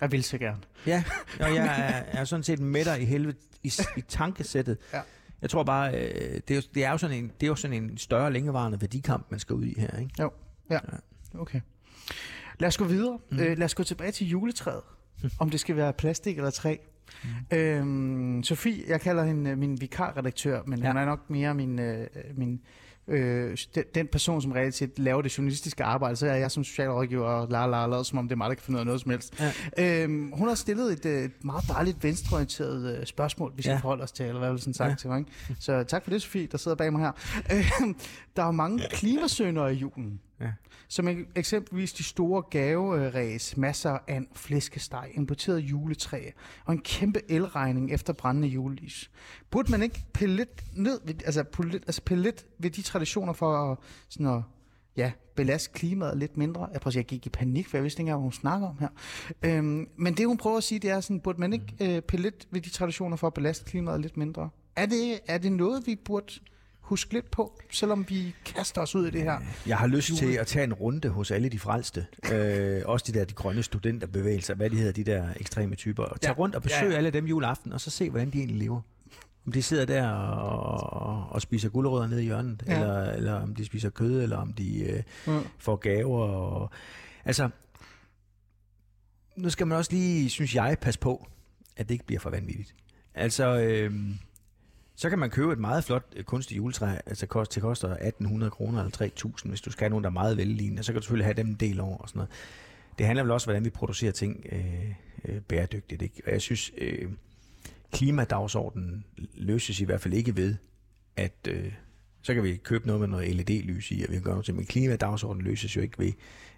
Jeg vil så gerne. Ja, og jeg er, er sådan set med dig i helvede i, i tankesættet. Ja. Jeg tror bare, øh, det, er jo, det, er jo sådan en, det er jo sådan en større længevarende værdikamp, man skal ud i her. Ikke? Jo, ja. Okay. Lad os gå videre. Mm. Øh, lad os gå tilbage til juletræet. om det skal være plastik eller træ. Mm. Øhm, Sofie, jeg kalder hende øh, min vikarredaktør, men Ja. hun er nok mere min, øh, min øh, den, den person, som reelt set laver det journalistiske arbejde. Så er jeg som socialrådgiver og la la la, som om det er mig, der kan finde ud af noget som helst. Ja. Øhm, hun har stillet et, øh, et meget dejligt venstreorienteret øh, spørgsmål, vi skal Ja. forholde os til, eller hvad vil sådan sagt Ja. til mig. Ikke? Så tak for det, Sofie, der sidder bag mig her. Øhm, der er mange klimasønder i julen. Ja. Som ek- eksempelvis de store gaveræs, masser af flæskesteg, importeret juletræ og en kæmpe elregning efter brændende julelys. Burde man ikke pille lidt ned, ved, altså, pille altså pille lidt ved de traditioner for at, sådan at ja, belaste klimaet lidt mindre? Jeg, prøver, at sige, jeg gik i panik, for jeg vidste ikke engang, hvad hun snakker om her. Øhm, men det hun prøver at sige, det er sådan, burde man ikke øh, pille lidt ved de traditioner for at belaste klimaet lidt mindre? Er det, er det noget, vi burde huske lidt på, selvom vi kaster os ud i det her? Jeg har lyst til at tage en runde hos alle de frelste. Øh, også de der de grønne studenterbevægelser, hvad de hedder, de der ekstreme typer. Og tage Ja. rundt og besøge Ja, alle dem juleaften, og så se, hvordan de egentlig lever. Om de sidder der og, og spiser gulerødder nede i hjørnet. Ja. eller, eller om de spiser kød, eller om de øh, Mm. får gaver. Og, altså, nu skal man også lige, synes jeg, passe på, at det ikke bliver for vanvittigt. Altså, øh, så kan man købe et meget flot øh, kunstigt juletræ, altså kost, det koster 1800 kroner eller 3000, hvis du skal have nogen, der er meget vellignende, så kan du selvfølgelig have dem en del over og sådan noget. Det handler vel også om, hvordan vi producerer ting øh, øh, bæredygtigt, ikke? Og jeg synes, øh, klimadagsordenen løses i hvert fald ikke ved, at øh, så kan vi købe noget med noget LED-lys i, og vi kan gøre noget til, men klimadagsordenen løses jo ikke ved,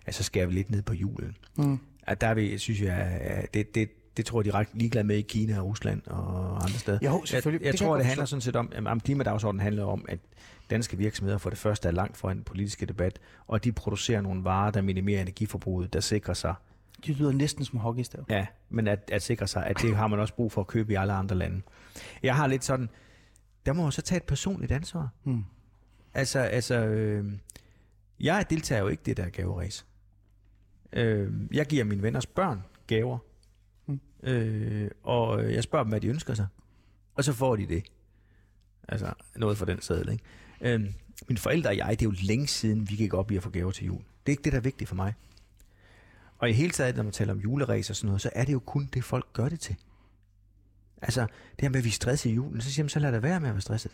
at så skærer vi lidt ned på julen. Mm. At der er vi, synes jeg, at det, det, det tror jeg, de er ret ligeglade med i Kina og Rusland og andre steder. Jo, Jeg, selvfølgelig. jeg Det kan tror, jeg det handler sådan set om, at klimadagsordenen handler om, at danske virksomheder for det første er langt foran den politiske debat, og de producerer nogle varer, der minimerer energiforbruget, der sikrer sig, Det lyder næsten som hockeystav. ja, men at, at sikre sig, at det har man også brug for at købe i alle andre lande. Jeg har lidt sådan, der må man så tage et personligt ansvar. Hmm. Altså, altså øh, jeg deltager jo ikke i det der gaveræs. Øh, jeg giver mine venners børn gaver. Øh, og jeg spørger dem, hvad de ønsker sig. Og så får de det. Altså, noget for den sædel, ikke? Øh, mine forældre og jeg, det er jo længe siden, vi gik op i at få gaver til jul. Det er ikke det, der er vigtigt for mig. Og i hele taget, når man taler om juleræs og sådan noget, så er det jo kun det, folk gør det til. Altså, det her med, at vi er stresset i julen, så siger man, så lad det være med at være stresset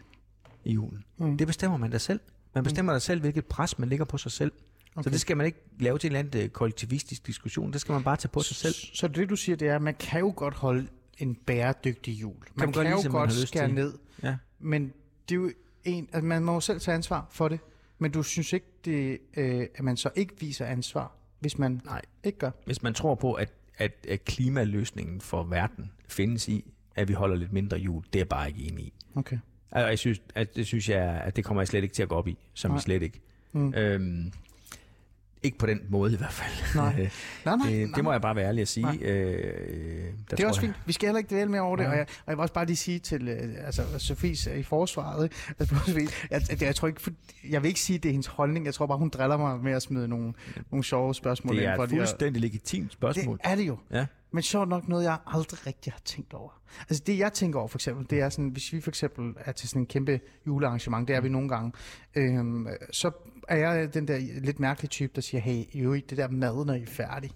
i julen. Mm. Det bestemmer man da selv. Man bestemmer da selv, hvilket pres man lægger på sig selv. Okay. Så det skal man ikke lave til en eller anden øh, kollektivistisk diskussion. Det skal man bare tage på sig selv. Så, så det du siger, det er, at man kan jo godt holde en bæredygtig jul. Man man kan, godt kan lide, jo man godt skære ned, Ja. men det er jo en, altså man må jo selv tage ansvar for det. Men du synes ikke, det, øh, at man så ikke viser ansvar, hvis man Nej. ikke gør? Hvis man tror på, at, at, at klimaløsningen for verden findes i, at vi holder lidt mindre jul, det er jeg bare ikke enig i. Okay. Og jeg synes, at det synes jeg, at det kommer jeg slet ikke til at gå op i, som Nej. vi slet ikke. Mm. Øhm, ikke på den måde i hvert fald. Nej. Nej, nej, det, nej. det må jeg bare være ærlig at sige. Øh, Det er også jeg- fint. Vi skal heller ikke dvæle mere over det. Nej. Og jeg, og jeg vil også bare lige sige til øh, altså, Sofies øh, i forsvaret, altså, Sofie, jeg, jeg, jeg, tror ikke, for, jeg vil ikke sige, at det er hendes holdning. Jeg tror bare, hun driller mig med at smide nogle, nogle sjove spørgsmål Det ind. er for et lige at- fuldstændig legitimt spørgsmål. Det er det jo. Ja. Men sjovt nok noget, jeg aldrig rigtig har tænkt over. Altså det, jeg tænker over for eksempel, det er sådan, hvis vi for eksempel er til sådan en kæmpe julearrangement, det er vi nogle gange, øhm, så er jeg den der lidt mærkelige type, der siger, hey, jo det der mad, når I er færdige,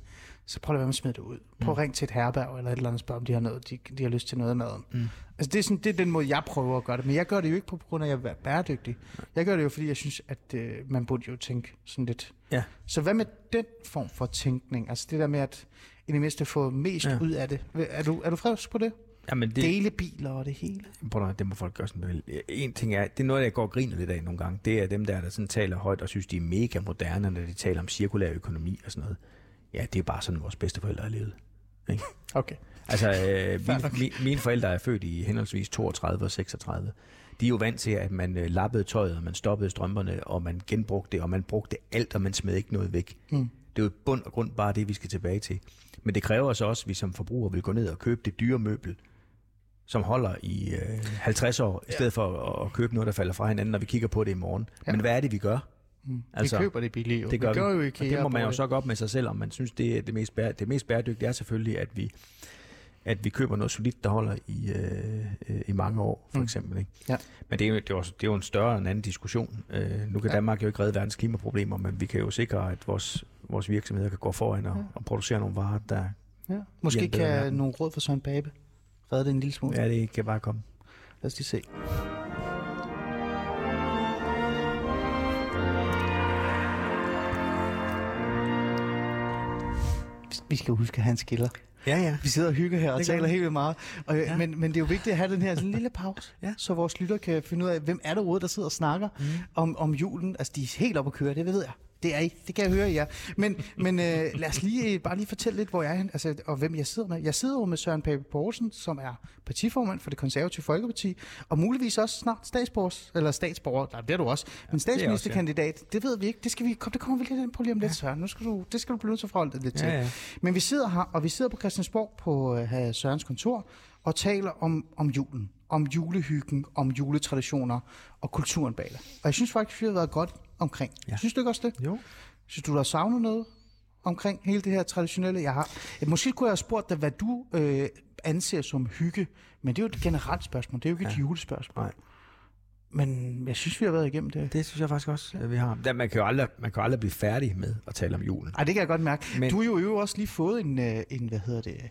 så prøv at være med at smide det ud. Prøv at ringe til et herberg eller et eller andet, spørg om de har, noget, de, de har lyst til noget af maden. Mm. Altså det er, sådan, det er den måde, jeg prøver at gøre det. Men jeg gør det jo ikke på grund af, at jeg være bæredygtig. Jeg gør det jo, fordi jeg synes, at øh, man burde jo tænke sådan lidt. Ja. Så hvad med den form for tænkning? Altså det der med at i det mindste få mest ja. ud af det. Er du, er du frisk på det? Jamen, det. Delebiler og det hele. Prøv at, det må folk gøre sådan, vil. En ting er, det er noget, jeg går og griner lidt af nogle gange. Det er dem der, der sådan taler højt og synes, de er mega moderne, når de taler om cirkulær økonomi og sådan noget. Ja, det er bare sådan, vores bedsteforældre har levet. Ikke? Okay. Altså, øh, mine, mine, mine forældre er født i henholdsvis 32 og 36. De er jo vant til, at man øh, lappede tøjet, og man stoppede strømperne, og man genbrugte det, og man brugte alt, og man smed ikke noget væk. Mm. Det er jo bund og grund bare det, vi skal tilbage til. Men det kræver så også, at vi som forbrugere vil gå ned og købe det dyre møbel, som holder i øh, 50 år, i stedet for at, at købe noget, der falder fra hinanden, når vi kigger på det i morgen. Ja. Men hvad er det, vi gør? Mm. Altså, vi køber det billigt. Jo. Det gør vi. Gør vi. jo og IKEA det må man jo så gå op med sig selv, om man synes, det er det mest, bære, det mest bæredygtige er selvfølgelig, at vi, at vi køber noget solidt, der holder i, øh, øh, i mange år, for Mm. eksempel. Ikke? Ja. Men det er, jo, det, er jo, det er jo en større en anden diskussion. Øh, nu kan Ja. ja. Danmark jo ikke redde verdens klimaproblemer, men vi kan jo sikre, at vores, vores virksomheder kan gå foran og, Ja. og producere nogle varer, der Ja. Måske kan nogle råd fra Søren Babe redde det en lille smule. ja, det kan bare komme. Lad os lige se. Vi skal huske at have en skiller. Ja, ja. Vi sidder og hygger her og Det taler helt vildt meget. Og, ja. Men, men det er jo vigtigt at have den her sådan lille pause, Ja. så vores lytter kan finde ud af, hvem er det overhovedet, der sidder og snakker mm. om, om julen. Altså, de er helt op at køre, det ved jeg. Det er I. Det kan jeg høre jer. Men, men øh, lad os lige bare lige fortælle lidt, hvor jeg er altså, og hvem jeg sidder med. Jeg sidder jo med Søren Pape Poulsen, som er partiformand for det konservative Folkeparti, og muligvis også snart statsborger, eller statsborger, nej, det er du også, men statsministerkandidat, det ved vi ikke. Det, skal vi, kom, det kommer vi lidt ind på lige om lidt, Søren. Nu skal du, det skal du blive nødt til at forholde dig lidt til. Ja, ja. Men vi sidder her, og vi sidder på Christiansborg på uh, Sørens kontor og taler om, om julen, om julehyggen, om juletraditioner og kulturen bag det. Og jeg synes faktisk, vi har været godt omkring. Ja. Ja. Synes du ikke også det? Jo. Synes du, der har savnet noget omkring hele det her traditionelle? Jeg har, ja, måske kunne jeg have spurgt dig, hvad du øh, anser som hygge, men det er jo et generelt spørgsmål, det er jo ikke ja. et Ja. julespørgsmål. Nej. Men jeg synes, vi har været igennem det. Det synes jeg faktisk også, at vi har. Da, man, kan jo aldrig, man kan jo aldrig blive færdig med at tale om julen. Ej, det kan jeg godt mærke. Men... Du har jo også lige fået en, øh, en, hvad hedder det,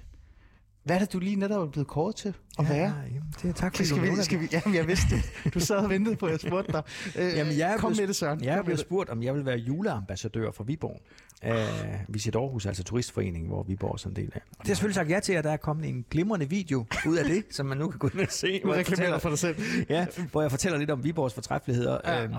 hvad er det, du lige netop er blevet kåret til at være? jamen, det er tak, Det skal vi, skal vi, jamen, jeg vidste det. Du sad og ventede på, at jeg spurgte dig. Øh, Jamen, jeg kom blevet- med det, Søren. Jeg det. spurgt, om jeg vil være juleambassadør for Viborg. Af Visit Aarhus, altså turistforeningen, hvor Viborg er sådan en del af. Det har jeg selvfølgelig sagt ja til, at der er kommet en glimrende video ud af det, som man nu kan gå ind og se. Du reklamerer for dig selv. Ja, hvor jeg fortæller lidt om Viborgs fortræffeligheder. Ja. Ja. Øhm,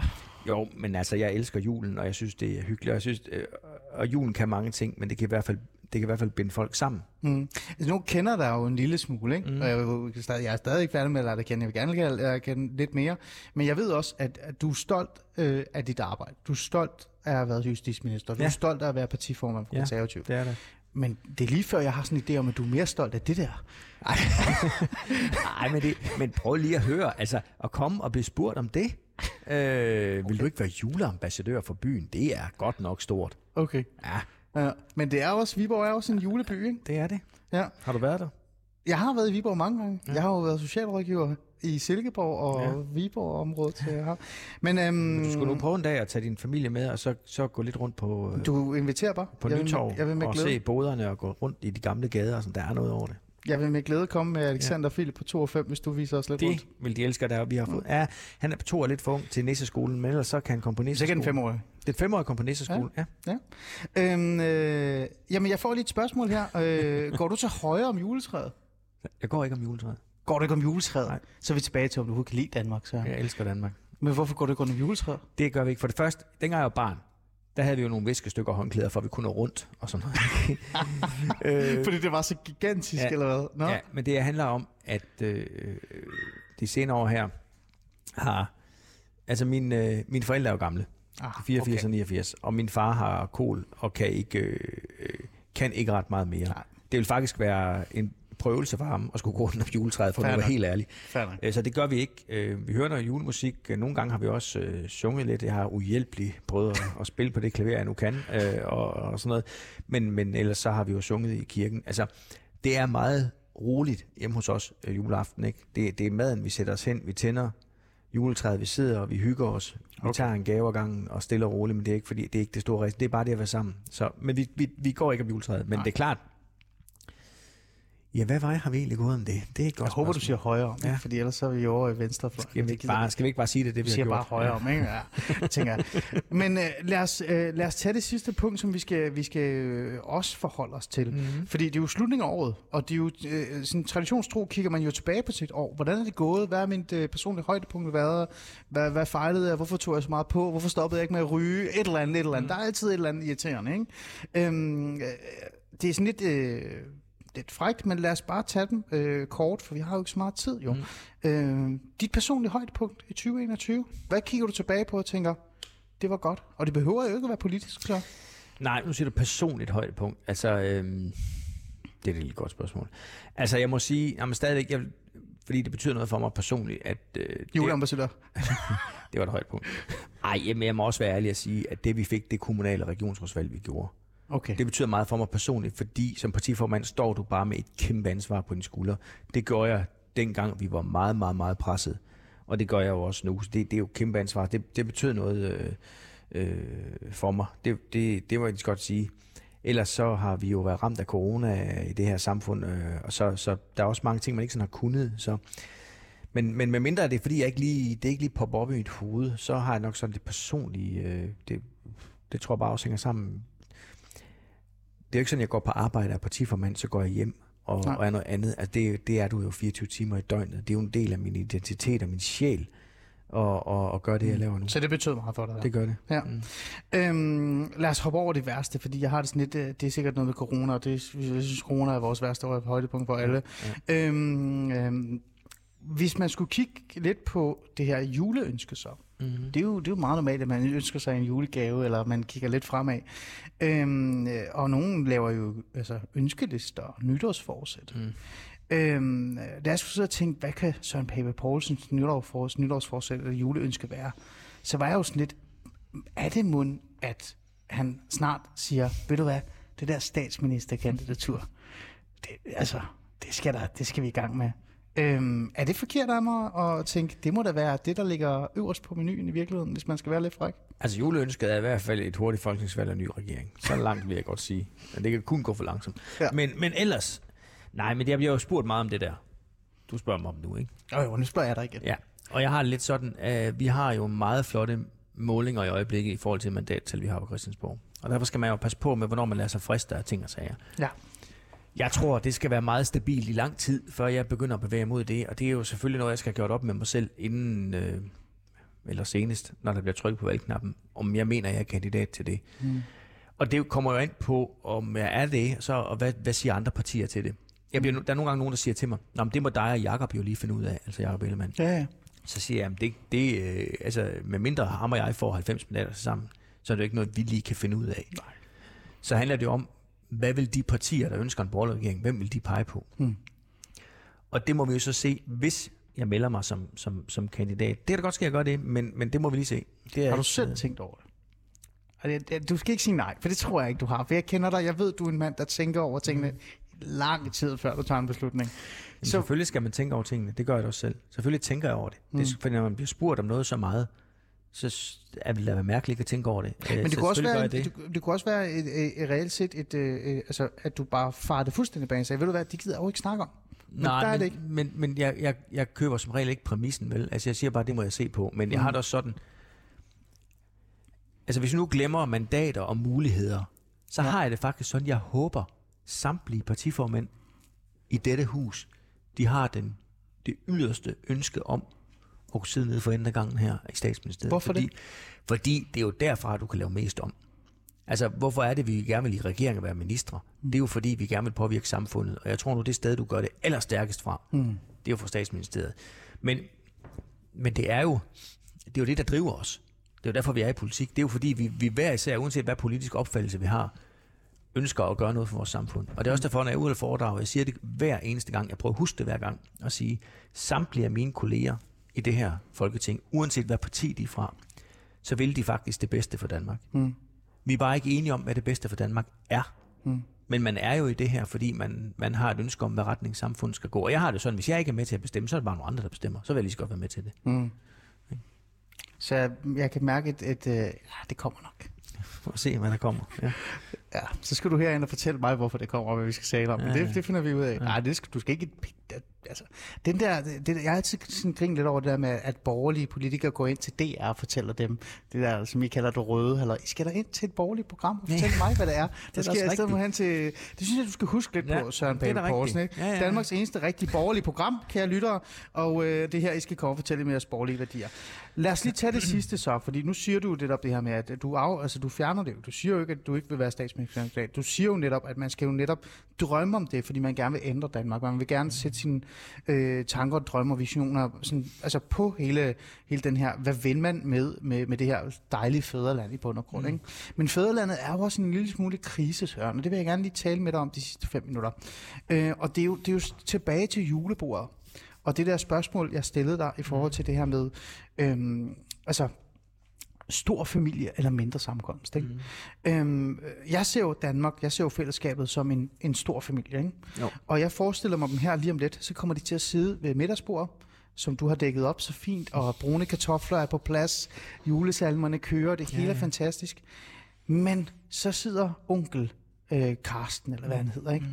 jo, men altså, jeg elsker julen, og jeg synes, det er hyggeligt. Og, jeg synes, øh, og julen kan mange ting, men det kan i hvert fald, det kan i hvert fald binde folk sammen. Mm. Altså, nu kender der jo en lille smule, ikke? Mm. Og jeg, jeg er stadig ikke færdig med at lade dig kende. Jeg vil gerne lære dig kende lidt mere. Men jeg ved også, at, at du er stolt øh, af dit arbejde. Du er stolt af at have været justitsminister. Du ja. Er stolt af at være partiformand for ja. Konservativ. Det er det. Men det er lige før, jeg har sådan en idé om, at du er mere stolt af det der. Nej, men, det, men prøv lige at høre, altså at komme og blive spurgt om det. Øh, vil du ikke være juleambassadør for byen? Det er godt nok stort. Okay. Ja, Ja. Men det er også, Viborg er også en juleby, ikke? det er det. Ja. Har du været der? Jeg har været i Viborg mange gange. Ja. Jeg har jo været socialrådgiver i Silkeborg og ja. Viborg-området. Så jeg har. Men øhm, Du skulle nu prøve en dag at tage din familie med, og så, så gå lidt rundt på, øh, du inviterer bare. på jeg vil, Nytorv med- jeg vil med og se boderne og gå rundt i de gamle gader. Og sådan. Der er noget over det. Jeg vil med glæde komme med Alexander ja. Philip på 2 og 5, hvis du viser os lidt rundt. Det vil de elske, der vi har fået. Ja, han er på to og lidt for ung til Nisseskolen, men ellers så kan han komme på Så kan Nisseskolen. den femårige. Det er et femårig kom på Nisseskolen, ja. ja. Øhm, øh, jamen, jeg får lige et spørgsmål her. Øh, går du til højre om juletræet? Jeg går ikke om juletræet. Går du ikke om juletræet? Nej. Så er vi tilbage til, om du kan lide Danmark. Så. Jeg elsker Danmark. Men hvorfor går du ikke om juletræet? Det gør vi ikke. For det første, dengang jeg var barn, der havde vi jo nogle viskestykker håndklæder, for at vi kunne nå rundt og sådan noget. øh, Fordi det var så gigantisk, Ja. eller hvad? Nå? Ja, men det handler om, at øh, de senere år her har... Altså, min, øh, mine forældre er jo gamle. Ah, 84 okay. og 89. Og min far har kol og kan ikke, øh, kan ikke ret meget mere. Nej. Det vil faktisk være en prøvelse for ham at skulle gå rundt om juletræet, for at være helt ærlig. Nok. Øh, Så det gør vi ikke. Øh, Vi hører noget julemusik. Øh, Nogle gange har vi også øh, sunget lidt. Jeg har uhjælpeligt prøvet at, at spille på det klaver, jeg nu kan, øh, og, og sådan noget. Men, men ellers så har vi jo sunget i kirken. Altså, det er meget roligt hjemme hos os øh, juleaften. Ikke? Det, det er maden, vi sætter os hen, vi tænder juletræet, vi sidder og vi hygger os. Vi Okay. tager en gave ad gangen og stille og roligt, men det er ikke fordi, det er ikke det store rejse. Det er bare det at være sammen. Så, men vi, vi, vi går ikke om juletræet. Men. Nej. det er klart, ja, hvad vej har vi egentlig gået om det? Det er et godt Jeg håber, du spørgsmål. siger højre om, ja. Fordi ellers så er vi over i venstre. fløj. Skal vi, ikke bare, skal vi ikke bare sige det, det Vi vi siger har bare gjort? højre om, ikke? Ja, tænker jeg. Men øh, lad, os, øh, lad os tage det sidste punkt, som vi skal, vi skal øh, også forholde os til. Mhm. Fordi det er jo slutningen af året, og det er jo, øh, sådan traditionstro kigger man jo tilbage på sit år. Hvordan er det gået? Hvad er mit øh, personlige højdepunkt været? Hvad, hvad fejlede jeg? Hvorfor tog jeg så meget på? Hvorfor stoppede jeg ikke med at ryge? Et eller andet, et eller andet. Mm. Der er altid et eller andet irriterende, ikke? Øhm, øh, det er sådan lidt... Øh, lidt frækt, men lad os bare tage dem øh, kort, for vi har jo ikke så meget tid jo. Mm. Øh, dit personlige højdepunkt i 2021, hvad kigger du tilbage på og tænker, det var godt? Og det behøver jo ikke at være politisk, så. Nej, nu siger du personligt højdepunkt. Altså, øhm, det er et godt spørgsmål. Altså, jeg må sige, jamen stadigvæk, jeg, fordi det betyder noget for mig personligt, at... Øh, Juleambassadør. det var et højt punkt. Ej, jamen, jeg må også være ærlig at sige, at det vi fik, det kommunale regionsrådsvalg, vi gjorde. Okay. Det betyder meget for mig personligt, fordi som partiformand står du bare med et kæmpe ansvar på dine skuldre. Det gjorde jeg dengang, vi var meget, meget, meget presset. Og det gør jeg jo også nu. Så det, det er jo kæmpe ansvar. Det, det betød noget øh, øh, for mig. Det, det, det må jeg lige godt sige. Ellers så har vi jo været ramt af corona i det her samfund, øh, og så, så der er også mange ting, man ikke sådan har kunnet. Så. Men, men med mindre er det, fordi jeg ikke lige, det ikke lige popper op i mit hoved, så har jeg nok sådan det personlige, øh, det, det tror jeg bare også hænger sammen. Det er jo ikke sådan, at jeg går på arbejde og er partiformand, så går jeg hjem og, Nej. og er noget andet. Altså det, det er du jo 24 timer i døgnet. Det er jo en del af min identitet og min sjæl at, at, at gøre det, jeg laver nu. Så det betød meget for dig. Det gør det. Ja. Mm. Øhm, lad os hoppe over det værste, fordi jeg har det sådan lidt, øh, det er sikkert noget med corona, og det, jeg synes, corona er vores værste højdepunkt for alle. Ja. Øhm, øhm, hvis man skulle kigge lidt på det her juleønske så, Mm-hmm. det er, jo, det er jo meget normalt, at man ønsker sig en julegave, eller man kigger lidt fremad. Øhm, øh, og nogen laver jo altså, ønskelister og nytårsforsæt. Mm. Øhm, øh, da jeg skulle sidde og tænke, hvad kan Søren Pape Poulsens nytårsforsæt, nytårsforsæt eller juleønske være, så var jeg jo sådan lidt, er det mund, at han snart siger, ved du hvad, det der statsministerkandidatur, det, altså, det skal, der, det skal vi i gang med. Øhm, er det forkert af mig at tænke, det må da være det, der ligger øverst på menuen i virkeligheden, hvis man skal være lidt fræk? Altså juleønsket er i hvert fald et hurtigt folketingsvalg og en ny regering. Så langt vil jeg godt sige. Men det kan kun gå for langsomt. Ja. Men, men ellers, nej, men jeg bliver jo spurgt meget om det der. Du spørger mig om nu, ikke? Jo, jo, nu spørger jeg dig igen. Ja, og jeg har lidt sådan, at vi har jo meget flotte målinger i øjeblikket i forhold til mandattal, vi har på Christiansborg. Og derfor skal man jo passe på med, hvornår man lader sig friste af ting og sager. Ja. Jeg tror, det skal være meget stabilt i lang tid, før jeg begynder at bevæge mod det. Og det er jo selvfølgelig noget, jeg skal have gjort op med mig selv inden, øh, eller senest, når der bliver trykket på valgknappen, om jeg mener, jeg er kandidat til det. Mm. Og det kommer jo ind på, om jeg er det, så, og hvad, hvad siger andre partier til det. Jeg bliver, der er nogle gange nogen, der siger til mig, Nå, men det må dig og Jacob jo lige finde ud af, altså Jacob Ellemann. Ja, ja. Så siger jeg, at det, det, øh, altså, med mindre ham og jeg får 90 mandater sammen, så er det jo ikke noget, vi lige kan finde ud af. Nej. Så handler det jo om, hvad vil de partier, der ønsker en borgerlig regering, hvem vil de pege på? Hmm. Og det må vi jo så se, hvis jeg melder mig som, som, som kandidat. Det er da godt ske, at jeg gør det, men, men det må vi lige se. Det er Har du selv tænkt over det? Du skal ikke sige nej, for det tror jeg ikke, du har. For jeg kender dig, jeg ved, du er en mand, der tænker over tingene lang tid, før du tager en beslutning. Jamen, Så- selvfølgelig skal man tænke over tingene. Det gør jeg da også selv. Selvfølgelig tænker jeg over det. Mm. det er, fordi når man bliver spurgt om noget så meget, så er det da mærkeligt at tænke over det. Øh, Men det så kunne, også være, jeg det. Det, det kunne også være et, et, et reelt set, et, øh, øh, altså, at du bare fartede fuldstændig bag og sagde, ved du hvad, de gider jeg jo ikke snakke om. Men Nej, der er men, det ikke. men, men jeg, jeg, jeg køber som regel ikke præmissen, vel? Altså, jeg siger bare, det må jeg se på. Men jeg Mm. har det også sådan... Altså, hvis vi nu glemmer mandater og muligheder, så ja. har jeg det faktisk sådan, jeg håber, samtlige partiformænd i dette hus, de har den, det yderste ønske om kunne sidde nede for gangen her i statsministeriet. Hvorfor fordi, det? Fordi det er jo derfra, du kan lave mest om. Altså, hvorfor er det, vi gerne vil i regeringen være ministre? Det er jo fordi, vi gerne vil påvirke samfundet. Og jeg tror nu, det sted, du gør det allerstærkest fra, Mm. det er jo fra statsministeriet. Men, men det er jo det, er jo det, der driver os. Det er jo derfor, vi er i politik. Det er jo fordi, vi, vi hver især, uanset hvad politisk opfattelse vi har, ønsker at gøre noget for vores samfund. Og det er også derfor, når jeg er ude at foredrage, jeg siger det hver eneste gang, jeg prøver at huske det hver gang, og sige, samtlige af mine kolleger i det her folketing, uanset hvad parti de er fra, så vil de faktisk det bedste for Danmark. Mm. Vi er bare ikke enige om, hvad det bedste for Danmark er. Mm. Men man er jo i det her, fordi man, man har et ønske om, hvad retning samfundet skal gå. Og jeg har det sådan, hvis jeg ikke er med til at bestemme, så er det bare nogle andre, der bestemmer. Så vil jeg lige så godt være med til det. Mm. Så jeg, jeg kan mærke, at, at, at ja, det kommer nok. For at se, hvad der kommer. Ja. Ja, så skal du herind og fortælle mig, hvorfor det kommer, og hvad vi skal tale om. Men Ja, det, ja. det finder vi ud af. Nej, det skal, du skal ikke... Altså, den der, det, der- jeg har altid sådan grint lidt over det der med, at borgerlige politikere går ind til DR og fortæller dem, det der, som I kalder det røde, eller I skal der ind til et borgerligt program og fortælle mig, hvad det er. Det da skal jeg stedet hen til... Det synes jeg, du skal huske lidt Ja, på, Søren det Pape Poulsen. Ikke? Ja, ja, ja. Danmarks eneste rigtige borgerlige program, kære lyttere, og øh, det her, I skal komme og fortælle med jeres borgerlige værdier. Lad os lige tage det sidste så, fordi nu siger du netop det her med, at du, af, altså, du fjerner det. Du siger jo ikke, at du ikke vil være statsministerkandidat. Du siger jo netop, at man skal jo netop drømme om det, fordi man gerne vil ændre Danmark. Man vil gerne sætte sine øh, tanker, drømme og visioner sådan, altså på hele, hele den her, hvad vil man med, med, med det her dejlige fædreland i bund og grund. Mm. Ikke? Men fædrelandet er jo også en lille smule krise, Søren, og det vil jeg gerne lige tale med dig om de sidste fem minutter. Øh, og det er, jo, det er jo tilbage til julebordet. Og det der spørgsmål, jeg stillede dig i forhold til det her med, øhm, altså, stor familie eller mindre sammenkomst. Ikke? Mm. Øhm, jeg ser jo Danmark, jeg ser jo fællesskabet som en, en stor familie. Ikke? Jo. Og jeg forestiller mig dem her lige om lidt, så kommer de til at sidde ved middagsbordet, som du har dækket op så fint, og brune kartofler er på plads, julesalmerne kører, det hele ja, ja. er fantastisk. Men så sidder onkel øh, Karsten, eller hvad han hedder, ikke?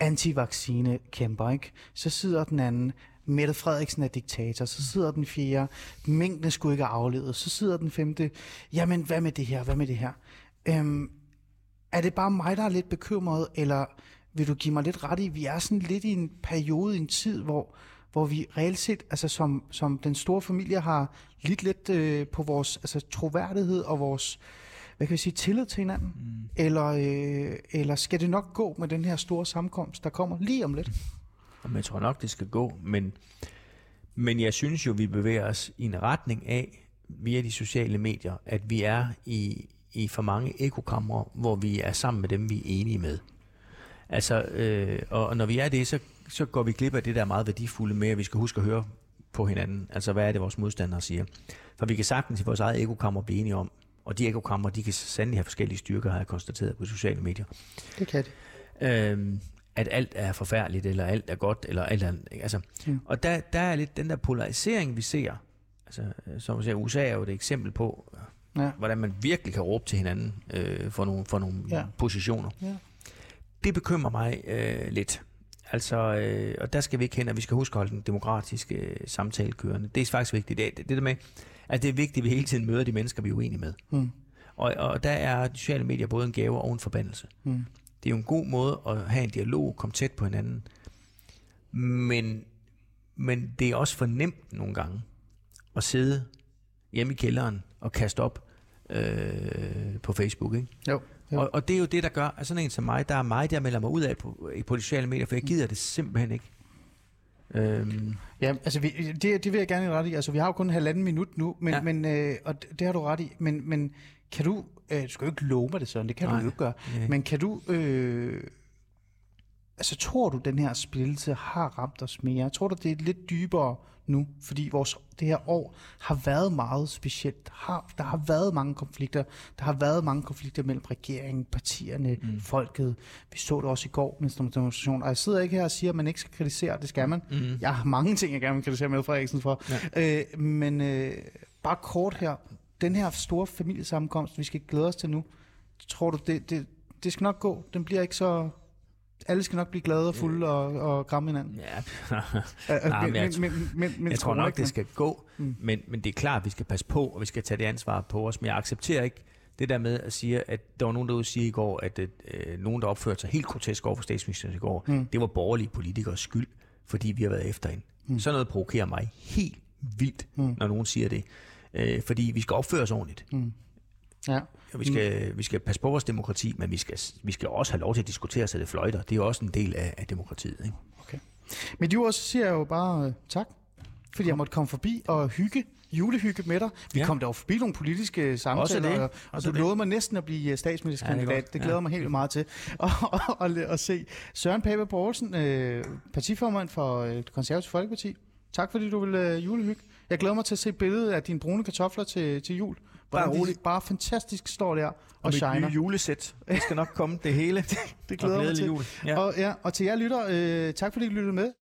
antivaccine kæmper, ikke? Så sidder den anden, Mette Frederiksen er diktator, så sidder den fjerde, mængden skulle ikke afledes, så sidder den femte, jamen hvad med det her, hvad med det her? Øhm, er det bare mig, der er lidt bekymret, eller vil du give mig lidt ret i, vi er sådan lidt i en periode, en tid, hvor, hvor vi reelt set, altså som, som den store familie, har lidt lidt øh, på vores altså, troværdighed og vores, hvad kan vi sige, tillid til hinanden? Mm. Eller, øh, eller skal det nok gå med den her store sammenkomst, der kommer lige om lidt? Jamen, jeg tror nok, det skal gå, men, men jeg synes jo, vi bevæger os i en retning af, via de sociale medier, at vi er i, i for mange ekokamre, hvor vi er sammen med dem, vi er enige med. Altså, øh, og, og når vi er det, så, så går vi glip af det der meget værdifulde med, at vi skal huske at høre på hinanden. Altså, hvad er det, vores modstandere siger? For vi kan sagtens i vores eget ekokammer blive enige om, og de ekokammer, de kan sandelig have forskellige styrker, har jeg konstateret på sociale medier. Det kan det. Øhm, at alt er forfærdeligt, eller alt er godt, eller alt er... Altså, Mm. Og der, der er lidt den der polarisering, vi ser. Altså, som vi ser, USA er jo et eksempel på, Ja. hvordan man virkelig kan råbe til hinanden øh, for nogle, for nogle Ja. ja. positioner. Ja. Det bekymrer mig øh, lidt. Altså, øh, og der skal vi ikke hen, at vi skal huske at holde den demokratiske øh, samtale kørende. Det er faktisk vigtigt. Det, det, det der med, at det er vigtigt, at vi hele tiden møder de mennesker, vi er uenige med. Mm. Og, og der er sociale medier både en gave og en forbandelse. Mm. Det er jo en god måde at have en dialog, komme tæt på hinanden. Men, men det er også for nemt nogle gange at sidde hjemme i kælderen og kaste op øh, på Facebook. Ikke? Jo. jo. Og, og det er jo det, der gør, at sådan en som mig, der er mig, der melder mig ud af på, på de sociale medier, for jeg gider det simpelthen ikke. Øhm, Ja, altså vi, det, det vil jeg gerne ret i. Altså vi har jo kun halvanden minut nu, men. Ja. men øh, og det det har du ret i. Men, men kan du, øh, du skal jo ikke love mig det sådan, det kan Nej. du jo ikke gøre. Nej. Men kan du, øh, altså tror du, den her splittelse har ramt os mere? Tror du, det er lidt dybere nu? Fordi vores, det her år har været meget specielt. Har, der har været mange konflikter. Der har været mange konflikter mellem regeringen, partierne, mm. folket. Vi så det også i går med en demonstration. Og jeg sidder ikke her og siger, at man ikke skal kritisere. Det skal man. mm. Jeg har mange ting, jeg gerne vil kritisere Mette Frederiksen for. Ja. Øh, men øh, bare kort her. Den her store familiesammenkomst, vi skal glæde os til nu. Tror du, det, det, det skal nok gå? Den bliver ikke så... Alle skal nok blive glade og fulde og, og kramme hinanden. Ja, Øh, Nej, men jeg men, men, men, jeg tror nok, det skal gå, mm. men, men det er klart, at vi skal passe på, og vi skal tage det ansvar på os. Men jeg accepterer ikke det der med at sige, at der var nogen, der sige i går, at øh, nogen, der opførte sig helt grotesk over for statsministeren i går, mm. det var borgerlige politikers skyld, fordi vi har været efter hende. Mm. Sådan noget provokerer mig helt vildt, mm. når nogen siger det. Øh, fordi vi skal opføre os ordentligt. Mm. Ja. Vi skal, vi skal passe på vores demokrati, men vi skal, vi skal også have lov til at diskutere, så det fløjter. Det er også en del af, af demokratiet. Ikke? Med de ord, så siger jeg jo bare øh, tak, fordi jeg måtte komme forbi og hygge, julehygge med dig. Vi ja. Kom dog forbi nogle politiske samtaler, det. og, og Også du det. lovede mig næsten at blive øh, statsministerkandidat. Ja, det det, godt. det glæder Ja. mig helt meget til. Og, og, og, og se Søren Pape Poulsen, øh, partiformand for øh, det konservative Folkeparti. Tak fordi du vil øh, julehygge. Jeg glæder mig til at se billedet af dine brune kartofler til, til jul. Bare Hvordan de. Bare fantastisk står der og, Og shiner. nye julesæt. Det skal nok komme det hele. Det glæder jeg mig til. jul. Ja. Og, ja, og til jer lytter, øh, tak fordi I lyttede med.